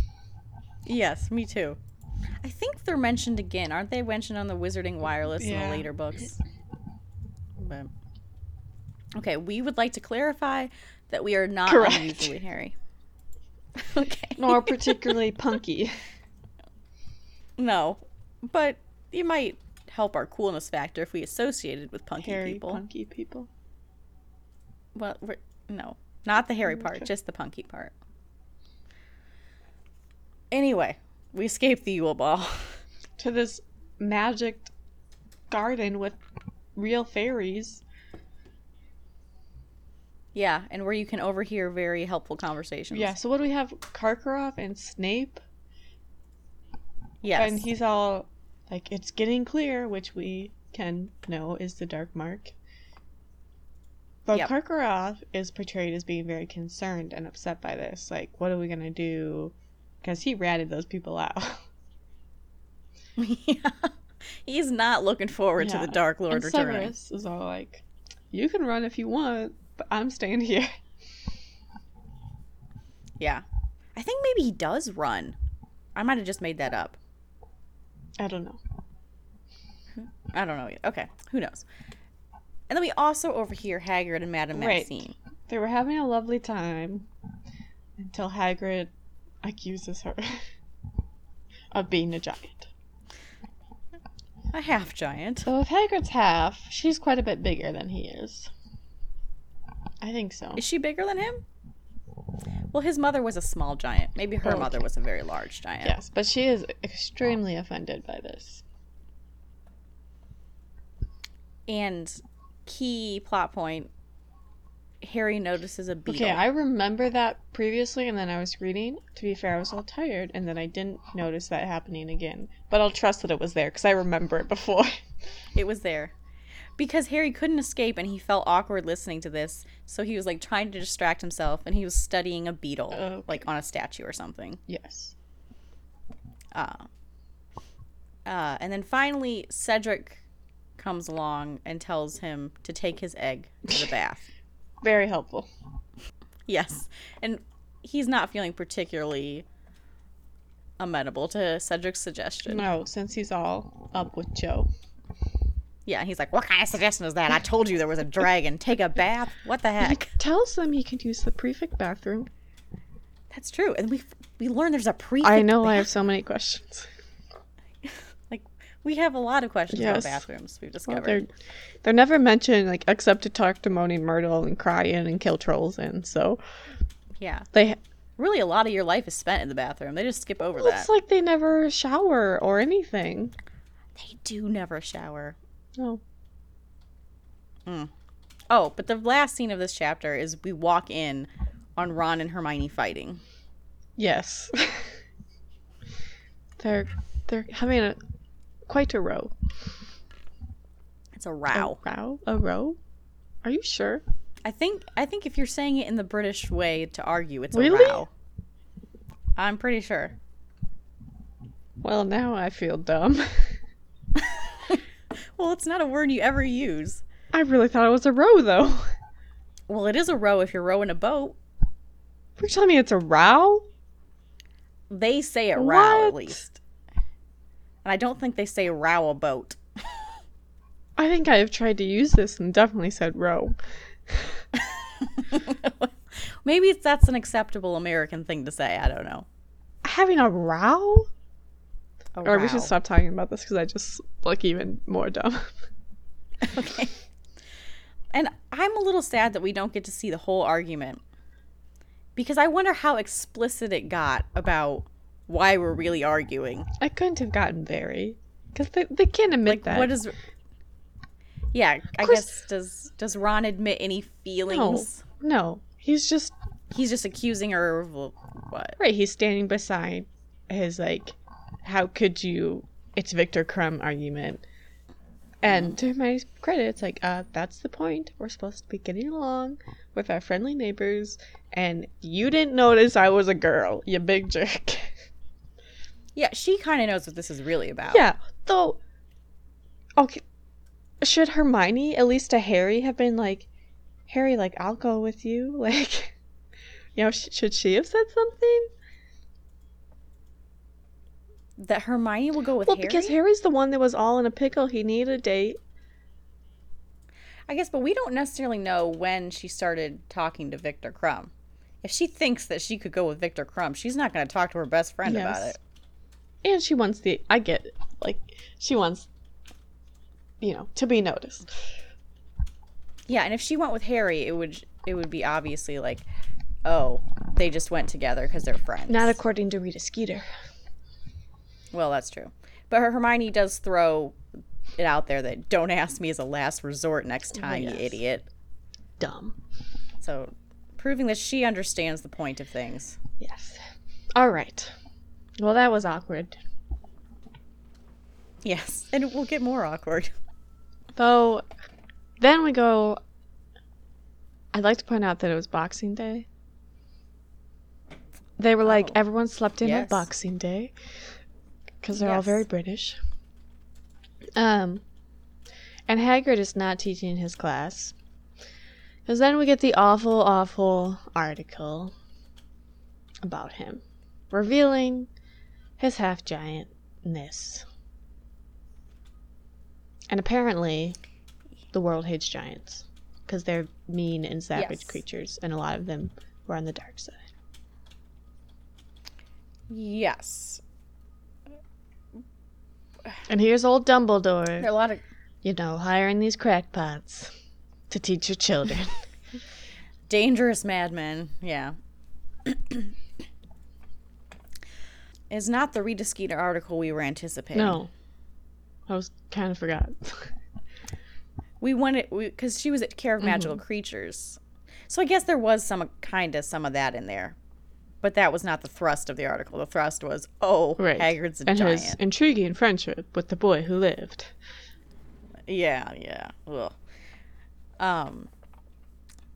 yes, me too. I think they're mentioned again, aren't they? Mentioned on the Wizarding Wireless in the later books. But okay, we would like to clarify that we are not Correct. unusually hairy. okay. Nor particularly punky. No, but you might help our coolness factor if we associated with punky Hairy, people. punky people. Well, no, not the hairy mm, part, just the punky part. Anyway, we escaped the Yule Ball. To this magic garden with real fairies. yeah, and where you can overhear very helpful conversations. Yeah, so what do we have? Karkaroff and Snape? Yes. And he's all like, it's getting clear, which we can know is the Dark Mark. But Yep. Karkaroff is portrayed as being very concerned and upset by this. Like, what are we gonna do? Because he ratted those people out. yeah. He's not looking forward to the Dark Lord and returning. Severus is all like, you can run if you want, but I'm staying here. Yeah. I think maybe he does run. I might have just made that up. I don't know. I don't know. Yet. Okay, who knows? And then we also overhear Hagrid and Madame Right. Maxime. They were having a lovely time until Hagrid accuses her of being a giant. A half giant. So if Hagrid's half, she's quite a bit bigger than he is. I think so. Is she bigger than him? Well, his mother was a small giant. Maybe her Okay. mother was a very large giant. Yes, but she is extremely offended by this. And key plot point Harry notices a beetle. Okay, I remember that previously, and then I was reading. To be fair, I was all tired, and then I didn't notice that happening again. But I'll trust that it was there because I remember it before. It was there. Because Harry couldn't escape and he felt awkward listening to this, so he was like trying to distract himself and he was studying a beetle, Okay. like on a statue or something. yes. Uh, uh, and then finally, Cedric comes along and tells him to take his egg to the bath. Very helpful. Yes. And he's not feeling particularly amenable to Cedric's suggestion. No, since he's all up with Cho. Yeah, he's like, What kind of suggestion is that? I told you there was a dragon. Take a bath? What the He heck? tells them he can use the prefect bathroom. That's true. And we we learned there's a prefect. I know I have so many questions. We have a lot of questions Yes. about bathrooms we've Well, discovered. they're they're never mentioned like except to talk to Moaning Myrtle and cry in and kill trolls in. So yeah. they Really a lot of your life is spent in the bathroom. They just skip over that. it's like they never shower or anything. They do never shower. No. Hmm. Oh, but the last scene of this chapter is we walk in on Ron and Hermione fighting. Yes. they're they're having a quite a row. It's a row. A row? A row? Are you sure? I think I think if you're saying it in the British way to argue, it's Really? a row. I'm pretty sure. Well, now I feel dumb. Well, it's not a word you ever use. I really thought it was a row though. Well, it is a row if you're rowing a boat. You're you telling me it's a row? They say it row at least. And I don't think they say row a boat. I think I have tried to use this and definitely said row. Maybe it's, that's an acceptable American thing to say. I don't know. Having a row? A Or we should stop talking about this because I just look even more dumb. Okay. And I'm a little sad that we don't get to see the whole argument. Because I wonder how explicit it got about why we're really arguing. I couldn't have gotten very. Because they, they can't admit Like that. what is Yeah, I guess does does Ron admit any feelings? No. He's just He's just accusing her of what? right. He's standing beside his like, how could you? It's Viktor Krum argument. And to my credit, it's like, uh, that's the point. We're supposed to be getting along with our friendly neighbors, and you didn't notice I was a girl, you big jerk. Yeah, she kind of knows what this is really about. yeah, though. Okay, should Hermione, at least to Harry, have been like, Harry, like, I'll go with you? Like, you know, sh- should she have said something? That Hermione will go with well, Harry. because Harry's the one that was all in a pickle. He needed a date. I guess, but we don't necessarily know when she started talking to Viktor Krum. If she thinks that she could go with Viktor Krum, she's not going to talk to her best friend about it. And she wants the. I get it. Like, she wants, you know, to be noticed. Yeah, and if she went with Harry, it would it would be obviously like, oh, they just went together because they're friends. Not according to Rita Skeeter. well, that's true. But her Hermione does throw it out there that don't ask me as a last resort next time, you idiot. Dumb. So, proving that she understands the point of things. Yes. All right. Well, that was awkward. Yes, and it will get more awkward. Though, then we go. I'd like to point out that it was Boxing Day. They were like, Oh. everyone slept in on Boxing Day. Because they're all very British. Um, and Hagrid is not teaching his class. Because then we get the awful, awful article about him, revealing his half giantness. And apparently, the world hates giants because they're mean and savage Yes. creatures, and a lot of them were on the dark side. Yes. And here's old Dumbledore, There are a lot of you know, hiring these crackpots to teach your children. dangerous madmen. Yeah. is not the Rita Skeeter article we were anticipating. no, I was kind of forgot. We wanted because she was at Care of Magical Mm-hmm. Creatures, So I guess there was some kind of some of that in there, but that was not the thrust of the article. The thrust was, oh, Right. Hagrid's a and giant. his intriguing friendship with the boy who lived. Yeah, yeah. Ugh. Um.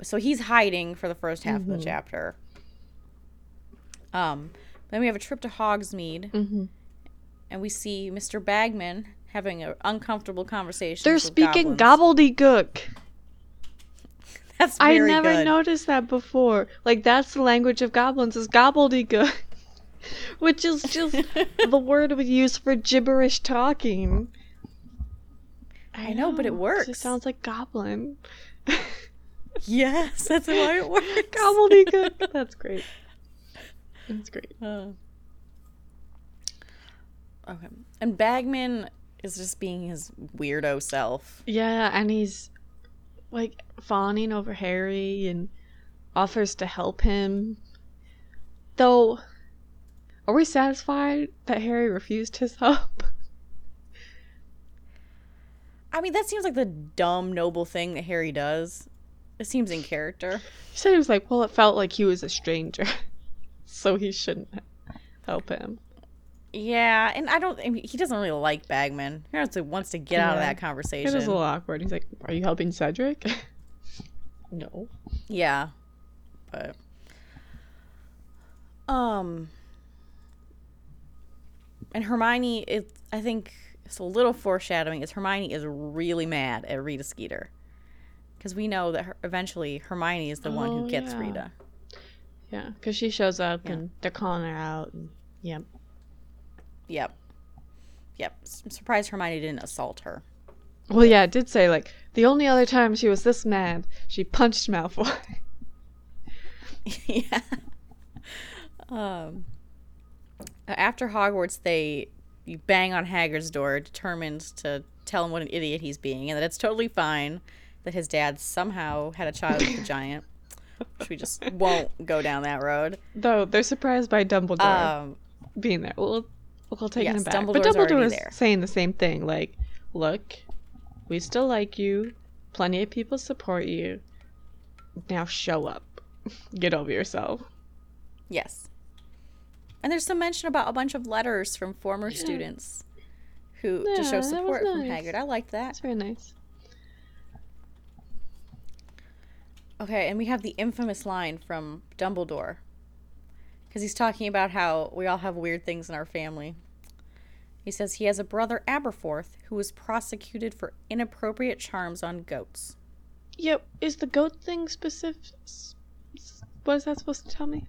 So he's hiding for the first half of the chapter. Um. Then we have a trip to Hogsmeade, Mm-hmm. and we see Mr. Bagman having an uncomfortable conversation. They're speaking goblins. gobbledygook. That's I never good. noticed that before. Like that's the language of goblins is gobbledygook, which is just the word we use for gibberish talking. I know, but it It works. just sounds like goblin. Yes, that's why it works. gobbledygook. That's great. That's great. Uh, okay. And Bagman is just being his weirdo self. Yeah, and he's like fawning over Harry and offers to help him. Though, are we satisfied that Harry refused his help? I mean, that seems like the dumb, noble thing that Harry does. It seems in character. He said he was like, well, it felt like he was a stranger, so he shouldn't help him. Yeah, and I don't. I mean, he doesn't really like Bagman. He wants to, wants to get out of that conversation. was a little awkward. He's like, are you helping Cedric? no. Yeah, but um, and Hermione is. I think it's a little foreshadowing. Is Hermione is really mad at Rita Skeeter because we know that her, eventually Hermione is the one Oh, who gets yeah. Rita. Yeah, because she shows up Yeah. and they're calling her out. And. Yep, yep. S- I'm surprised Hermione didn't assault her. Well, yeah, it did say like the only other time she was this mad, she punched Malfoy. yeah. Um. After Hogwarts, they you bang on Hagrid's door, determined to tell him what an idiot he's being, and that it's totally fine that his dad somehow had a child with a giant. Which we just won't go down that road. Though they're surprised by Dumbledore Um, being there. We'll we'll take Yes, him back. but Dumbledore's already Dumbledore is there. saying the same thing. Like, look, we still like you. Plenty of people support you. Now show up. Get over yourself. yes. And there's some mention about a bunch of letters from former students who to show support from nice. Hagrid. I like that. That's very nice. Okay, and we have the infamous line from Dumbledore. Because he's talking about how we all have weird things in our family. He says he has a brother, Aberforth, who was prosecuted for inappropriate charms on goats. Yep. Is the goat thing specific? What is that supposed to tell me?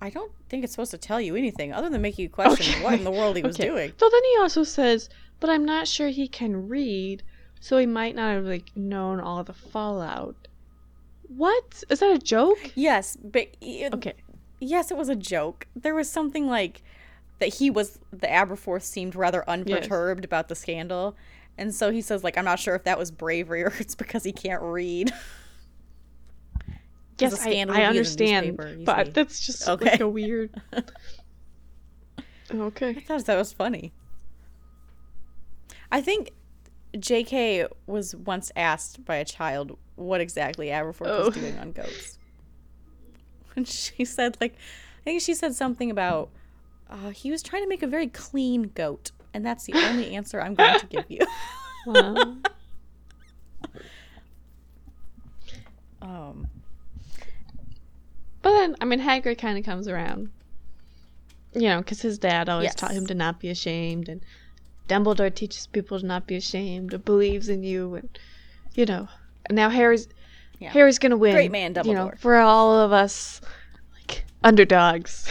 I don't think it's supposed to tell you anything other than make you question what in the world he was Okay. doing. So then he also says, but I'm not sure he can read, so he might not have like known all the fallout. What? Is that a joke? Yes, but it, Okay. yes, it was a joke. There was something like that he was the Aberforth seemed rather unperturbed about the scandal. And so he says like I'm not sure if that was bravery or it's because he can't read. Yes, I, I would be in the understand, but that's just Okay. like a weird. Okay, I thought that was funny. I think J.K. was once asked by a child what exactly Aberforth Oh. was doing on goats. And she said, like, I think she said something about uh, he was trying to make a very clean goat, and that's the only answer I'm going to give you. Wow. um, but then, I mean, Hagrid kind of comes around. You know, because his dad always taught him to not be ashamed, and Dumbledore teaches people to not be ashamed, believes in you, and you know. And now Harry's Yeah. Harry's gonna win. Great man, You know, Dumbledore. for all of us, like underdogs,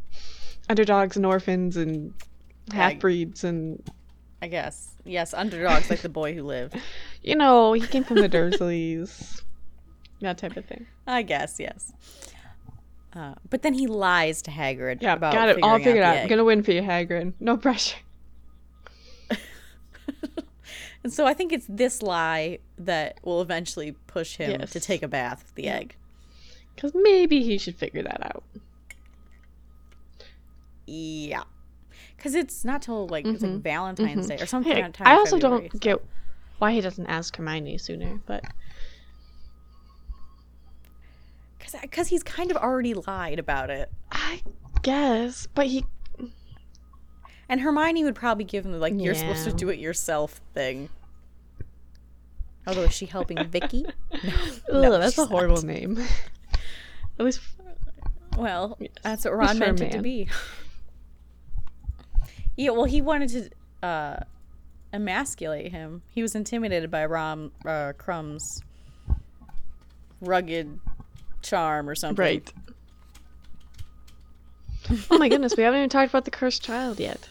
underdogs and orphans and half breeds, and I guess yes, underdogs like the boy who lived. you know, he came from the Dursleys, that type of thing. I guess yes. Uh, but then he lies to Hagrid Yeah, about got it all figured out. out. I'm gonna win for you, Hagrid. No pressure. And so I think it's this lie that will eventually push him Yes. to take a bath with the egg. Because maybe he should figure that out. Yeah. Because it's not till like it's like mm-hmm. Valentine's mm-hmm. Day or something. Hey, I also February, don't get why he doesn't ask Hermione sooner, but because he's kind of already lied about it. I guess. But he And Hermione would probably give him the, like you're supposed to do it yourself thing. Although is she helping Vicky? Ugh, No, that's a horrible not. name. At least Well, Yes. that's what At Ron meant it to be. yeah, well, he wanted to uh, emasculate him. He was intimidated by Rom uh, Krum's rugged charm or something. right. oh my goodness, we haven't even talked about the cursed child yet.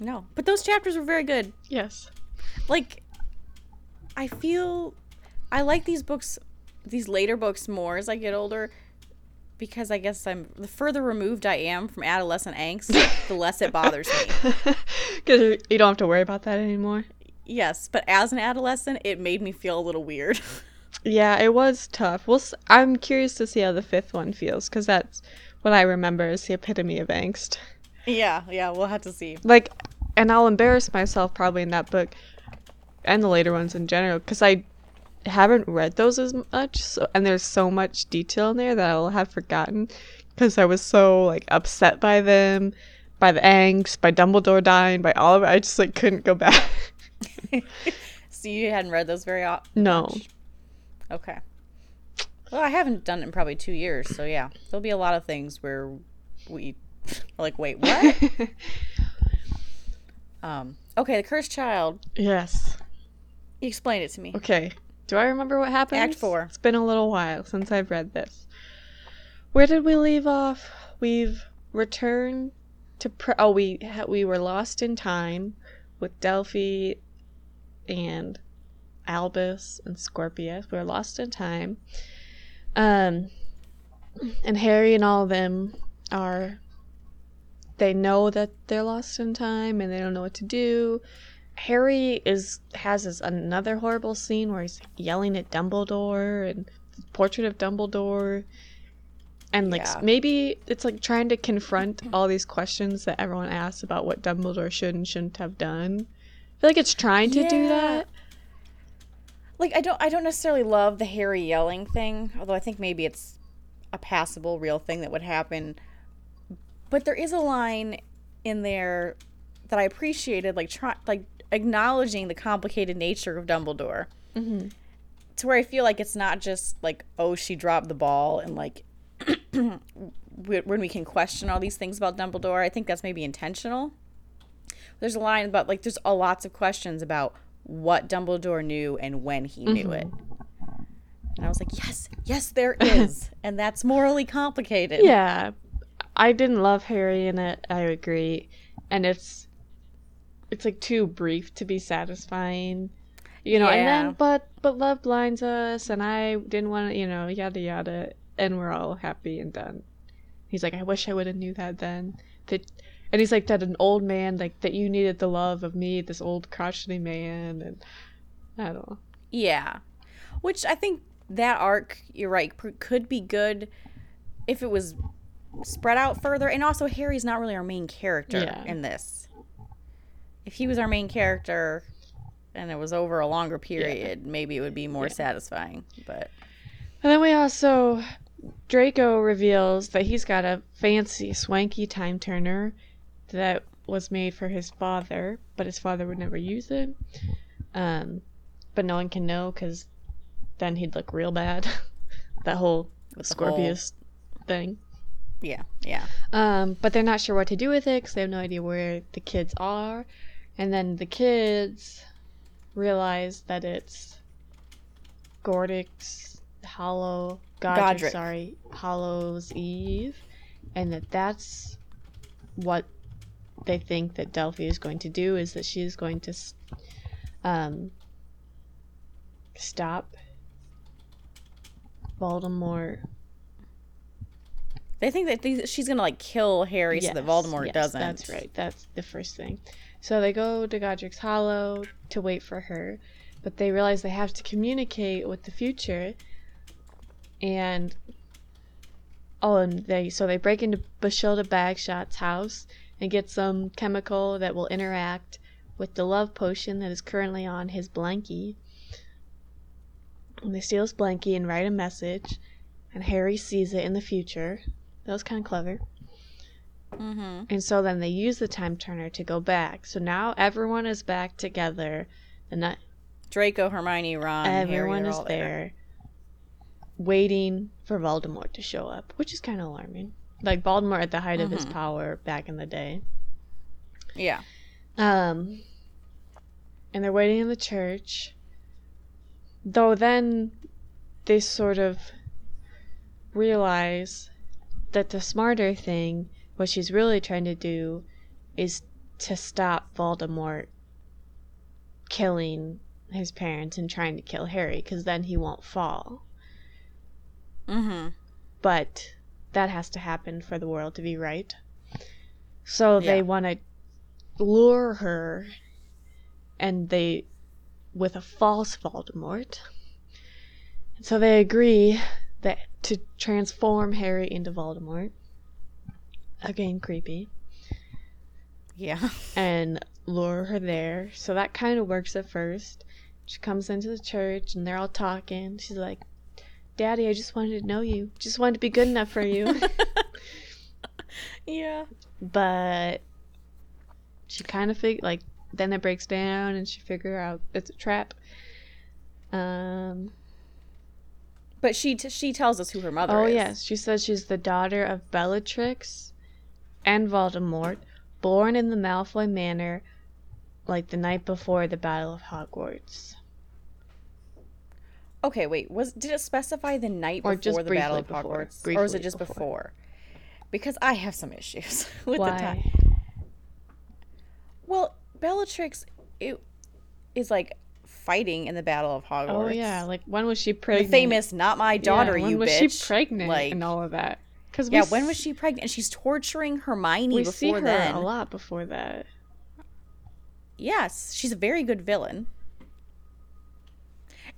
No, but those chapters were very good. Yes. Like, I feel I like these books, these later books more as I get older. Because I guess I'm the further removed I am from adolescent angst, the less it bothers me. Because you don't have to worry about that anymore. Yes, but as an adolescent, it made me feel a little weird. Yeah, it was tough. We'll. I'm curious to see how the fifth one feels because that's what I remember is the epitome of angst. Yeah, yeah, we'll have to see. Like, and I'll embarrass myself probably in that book and the later ones in general because I haven't read those as much, so, and there's so much detail in there that I'll have forgotten because I was so like upset by them, by the angst, by Dumbledore dying, by all of it. I just like couldn't go back. So you hadn't read those very often? no. Okay. Well, I haven't done it in probably two years, so yeah, there'll be a lot of things where we like, wait, what? um. Okay, the cursed child. yes. You explained it to me. Okay. Do I remember what happened? Act four. It's been a little while since I've read this. Where did we leave off? We've returned to pre- oh we ha- we were lost in time with Delphi and Albus and Scorpius. We were lost in time. Um and Harry and all of them are they know that they're lost in time and they don't know what to do. Harry is has this another horrible scene where he's yelling at Dumbledore and the portrait of Dumbledore. And like Yeah. maybe it's like trying to confront all these questions that everyone asks about what Dumbledore should and shouldn't have done. I feel like it's trying to do that. Like I don't I don't necessarily love the Harry yelling thing, although I think maybe it's a passable real thing that would happen. But there is a line in there that I appreciated like try like acknowledging the complicated nature of Dumbledore. Mm-hmm. To where I feel like it's not just like oh she dropped the ball and like when we can question all these things about Dumbledore, I think that's maybe intentional. There's a line about like there's a lots of questions about what Dumbledore knew and when he knew it. And I was like, yes, yes, there is, and that's morally complicated. Yeah. I didn't love Harry in it, I agree. And it's it's like too brief to be satisfying. You know, and then but but love blinds us and I didn't want to, you know, yada yada and we're all happy and done. He's like, I wish I would have knew that then. That and he's like that an old man, like that you needed the love of me, this old crotchety man and I don't know. Yeah. Which I think that arc, you're right, pr- could be good if it was spread out further. And also, Harry's not really our main character Yeah. in this. If he was our main character and it was over a longer period, maybe it would be more satisfying. But And then we also Draco reveals that he's got a fancy, swanky time turner that was made for his father, but his father would never use it. Um, but no one can know because then he'd look real bad. that whole With the whole- Scorpius thing. Yeah, yeah. Um, but they're not sure what to do with it because they have no idea where the kids are. And then the kids realize that it's Gordic's Hollow Godric, Godric. sorry, Hollow's Eve, and that that's what they think that Delphi is going to do is that she is going to um, stop Voldemort They think that these, she's gonna like kill Harry so that Voldemort yes, doesn't. That's right. That's the first thing. So they go to Godric's Hollow to wait for her, but they realize they have to communicate with the future. And oh, and they so they break into Bathilda Bagshot's house and get some chemical that will interact with the love potion that is currently on his blankie. And they steal his blankie and write a message, and Harry sees it in the future. That was kind of clever. Mm-hmm. And so then they use the time turner to go back. So now everyone is back together. The ni- Draco, Hermione, Ron, everyone Harry, is there, waiting for Voldemort to show up, which is kind of alarming. Like Voldemort at the height of his Mhm. power back in the day. Yeah. Um, and they're waiting in the church. Though then they sort of realize that the smarter thing, what she's really trying to do, is to stop Voldemort killing his parents and trying to kill Harry, because then he won't fall. Mm-hmm. But that has to happen for the world to be right. So they want to lure her, and they, with a false Voldemort. So they agree to transform Harry into Voldemort. Again, creepy. Yeah. and lure her there. So that kind of works at first. She comes into the church and they're all talking. She's like, Daddy, I just wanted to know you. Just wanted to be good enough for you. yeah. but she kind of fig like then it breaks down and she figure out it's a trap. Um But she t- she tells us who her mother is. oh is. yes, she says she's the daughter of Bellatrix and Voldemort, born in the Malfoy Manor like the night before the Battle of Hogwarts. Okay, wait. Was did it specify the night Or before the Battle of before. Hogwarts, or was it just before? before. Because I have some issues with Why? the time. Well, Bellatrix it, is like fighting in the Battle of Hogwarts. Oh yeah, like when was she the pregnant? famous "Not my daughter, yeah, when you was bitch." she pregnant Like, and all of that? Because yeah, when was she pregnant? And she's torturing Hermione We before see her then. a lot before that. Yes, she's a very good villain.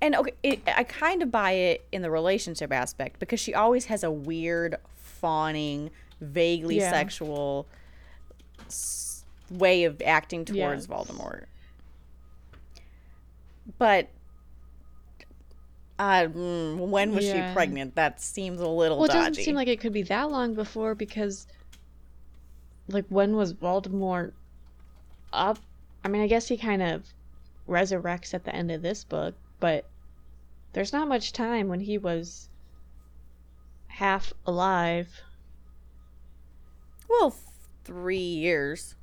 And okay, it, I kind of buy it in the relationship aspect because she always has a weird, fawning, vaguely Yeah. sexual s- way of acting towards Yes. Voldemort. But uh, when was Yeah. she pregnant? That seems a little Well, it dodgy. doesn't seem like it could be that long before because, like, when was Voldemort up? I mean, I guess he kind of resurrects at the end of this book, but there's not much time when he was half alive. well, three years.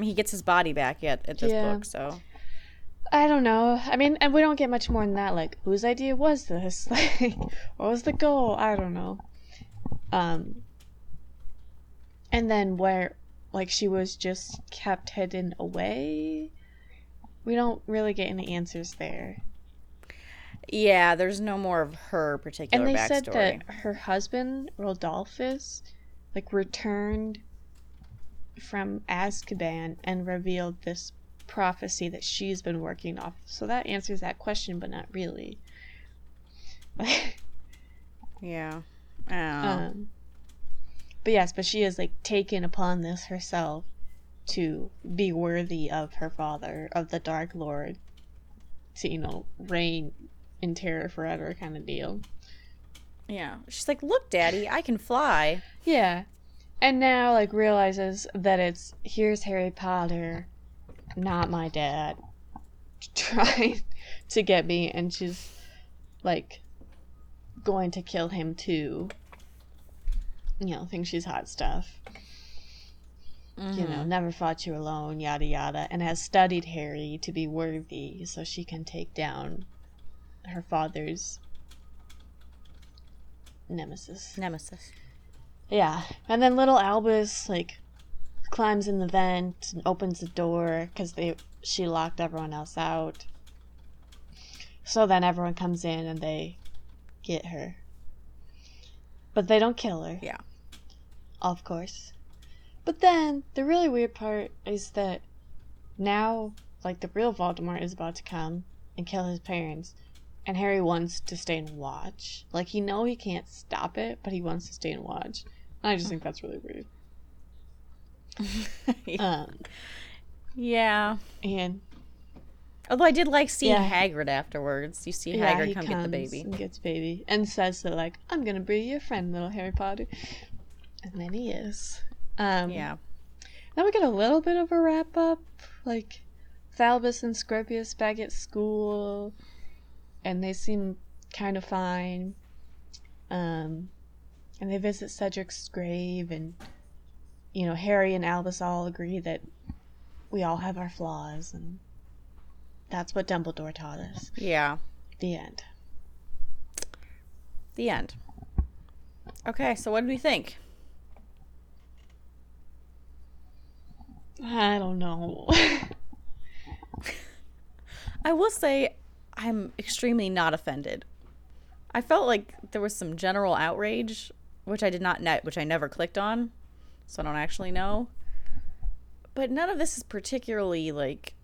I mean, he gets his body back yet at this Yeah. book, so I don't know. I mean, and we don't get much more than that. Like, whose idea was this? Like, what was the goal? I don't know. Um, and then where, like, she was just kept hidden away. We don't really get any answers there. Yeah, there's no more of her particular And they backstory. said that her husband, Rodolphus, like, returned from Azkaban and revealed this prophecy that she's been working off. So that answers that question, but not really. yeah. Oh. um, but yes, but she has like taken upon this herself to be worthy of her father, of the Dark Lord, to you know reign in terror forever, kind of deal. yeah. She's like, "Look, Daddy, I can fly." Yeah, and now like realizes that it's here's Harry Potter, not my dad, trying to get me, and she's like going to kill him too. You know, thinks she's hot stuff. You know, mm-hmm. never fought you alone, yada yada, and has studied Harry to be worthy so she can take down her father's nemesis. Nemesis. Yeah, and then little Albus like climbs in the vent and opens the door because they she locked everyone else out. So then everyone comes in and they get her, but they don't kill her. Yeah. of course. But then the really weird part is that now, like the real Voldemort is about to come and kill his parents, and Harry wants to stay and watch. Like he know he can't stop it, but he wants to stay and watch. I just think that's really weird. Um, yeah. and Although I did like seeing Yeah. Hagrid afterwards. You see yeah, Hagrid come get the baby. and gets baby, and says that like I'm gonna be your friend, little Harry Potter, and then he is. Um, Yeah. Then we get a little bit of a wrap up, like Thalbus and Scorpius back at school, and they seem kind of fine. Um, and they visit Cedric's grave, and you know Harry and Albus all agree that we all have our flaws, and that's what Dumbledore taught us. Yeah. The end. The end. Okay, so what do we think? I don't know. I will say I'm extremely not offended. I felt like there was some general outrage, which I did not net, which I never clicked on, so I don't actually know. But none of this is particularly like,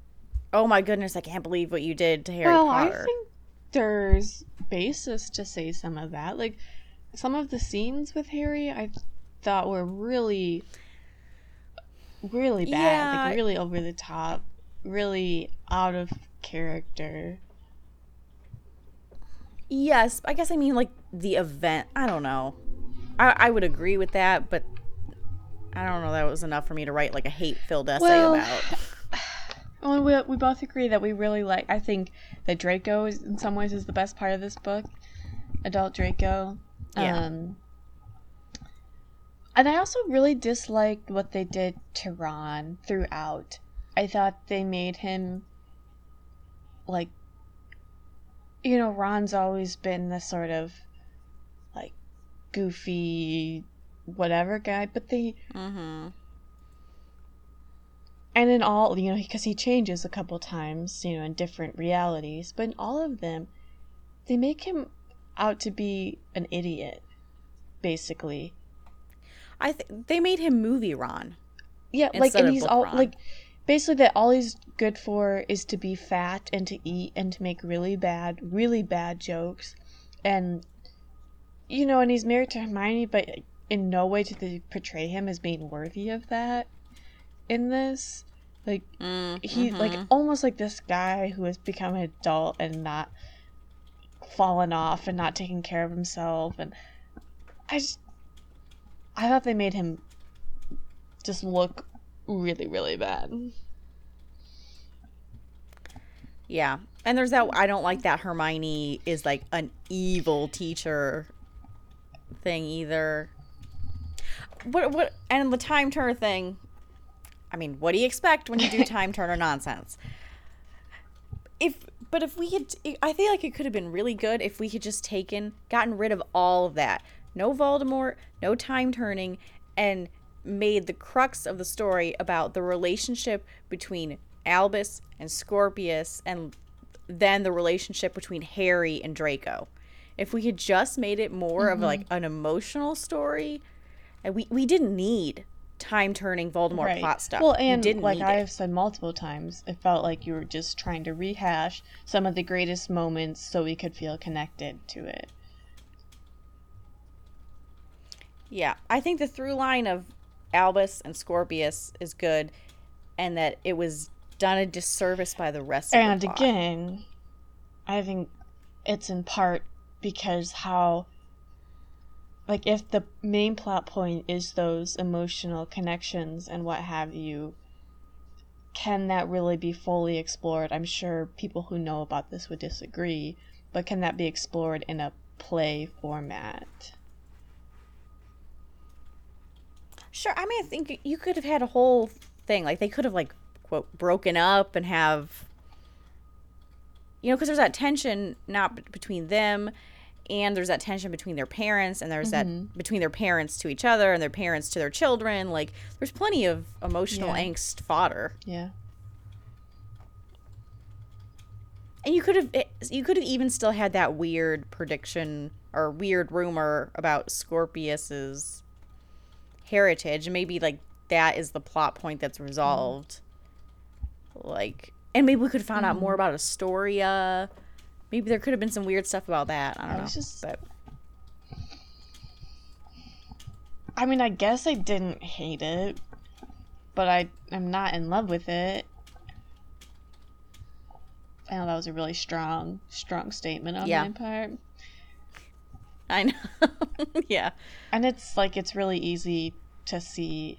oh my goodness, I can't believe what you did to Harry well, Potter. I think there's basis to say some of that. Like some of the scenes with Harry, I thought were really, really bad. Yeah. Like really over the top, really out of character. Yes, I guess I mean like the event. I don't know. I, I would agree with that, but I don't know that was enough for me to write like a hate-filled essay Well, about. Well, we we both agree that we really like. I think that Draco is in some ways is the best part of this book, adult Draco. Yeah. Um, and I also really disliked what they did to Ron throughout. I thought they made him like, you know, Ron's always been the sort of goofy whatever guy, but they Mm-hmm. and in all you know because he changes a couple times you know in different realities but in all of them they make him out to be an idiot basically I th- they made him movie Ron. yeah like and he's all Ron. like basically that all he's good for is to be fat and to eat and to make really bad really bad jokes and you know and he's married to hermione but in no way do they portray him as being worthy of that in this like Mm, he like mhm. almost like this guy who has become an adult and not fallen off and not taking care of himself and i just i thought they made him just look really really bad yeah, and there's that. I don't like that Hermione is like an evil teacher thing either. What what and the time turner thing. I mean, what do you expect when you do time turner nonsense? If but if we had, I feel like it could have been really good if we had just taken, gotten rid of all of that. No Voldemort, no time turning, and made the crux of the story about the relationship between Albus and Scorpius, and then the relationship between Harry and Draco. If we had just made it more of like mm-hmm. an emotional story, and we we didn't need time turning Voldemort plot stuff. well and didn't like need i it. have said multiple times it felt like you were just trying to rehash some of the greatest moments so we could feel connected to it Yeah, I think the through line of Albus and Scorpius is good, and that it was done a disservice by the rest of and the plot. again i think it's in part because how like if the main plot point is those emotional connections and what have you can that really be fully explored? I'm sure people who know about this would disagree but can that be explored in a play format? Sure, I mean, I think you could have had a whole thing like they could have like quote broken up and have you know because there's that tension not b- between them and there's that tension between their parents and there's Mm-hmm. that between their parents to each other and their parents to their children like there's plenty of emotional Yeah. angst fodder yeah And you could have you could have even still had that weird prediction or weird rumor about Scorpius's heritage and maybe like that is the plot point that's resolved. Like and maybe we could have found out more mm. about Astoria. Maybe there could have been some weird stuff about that. I don't I know. just- but i mean i guess i didn't hate it but I am not in love with it. I know that was a really strong, strong statement on Yeah. my part. I know. yeah. And it's like it's really easy to see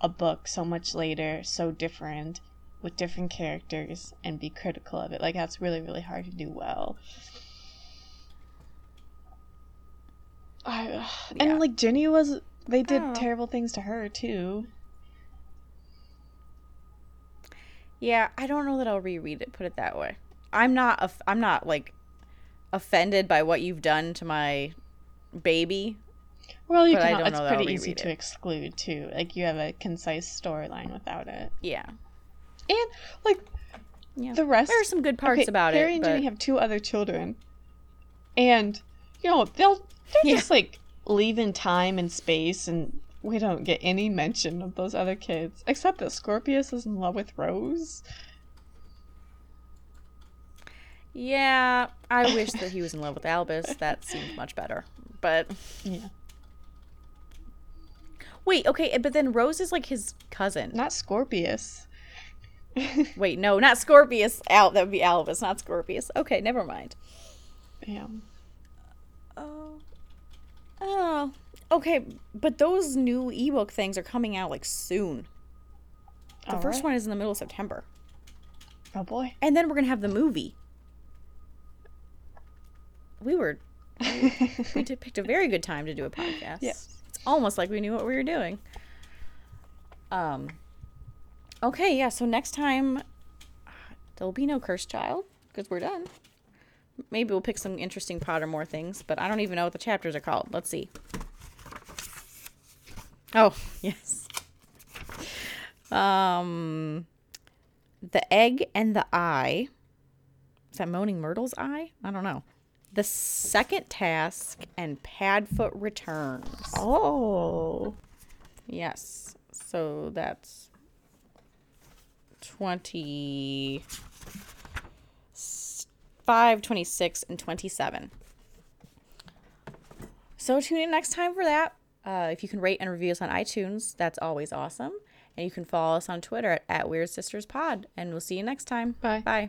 a book so much later, so different, with different characters, and be critical of it. Like that's really, really hard to do well. I, Yeah. And like Ginny was, they did don't terrible things to her too. Yeah, I don't know that I'll reread it. Put it that way. I'm not. I'm not like offended by what you've done to my baby. Well, you can. It's know that I'll pretty easy reread to it. exclude too. Like you have a concise storyline without it, Yeah. And like Yeah. the rest. There are some good parts okay, about Harry it, Harry and but Ginny have two other children, and you know they'll they're Yeah. just like leaving time and space, and we don't get any mention of those other kids except that Scorpius is in love with Rose. yeah, I wish that he was in love with Albus. That seemed much better. But Yeah, wait, okay, but then Rose is like his cousin. not Scorpius. Wait, no, not Scorpius. Al, that would be Albus, not Scorpius. Okay, never mind. Yeah, Oh. Oh. Okay, but those new ebook things are coming out like soon. The first one is in the middle of September. Oh boy. And then we're going to have the movie. We were we did, picked a very good time to do a podcast. Yes. It's almost like we knew what we were doing. Um Okay, yeah, so next time there'll be no cursed child because we're done. Maybe we'll pick some interesting Pottermore things, but I don't even know what the chapters are called. Let's see. Oh, yes. Um The Egg and the Eye. Is that Moaning Myrtle's eye? I don't know. The second task and Padfoot returns. Oh. Yes. So that's 25, 26, and 27. So tune in next time for that. Uh, if you can rate and review us on iTunes, that's always awesome. And you can follow us on Twitter at, at Weird Sisters Pod. And we'll see you next time. Bye. Bye.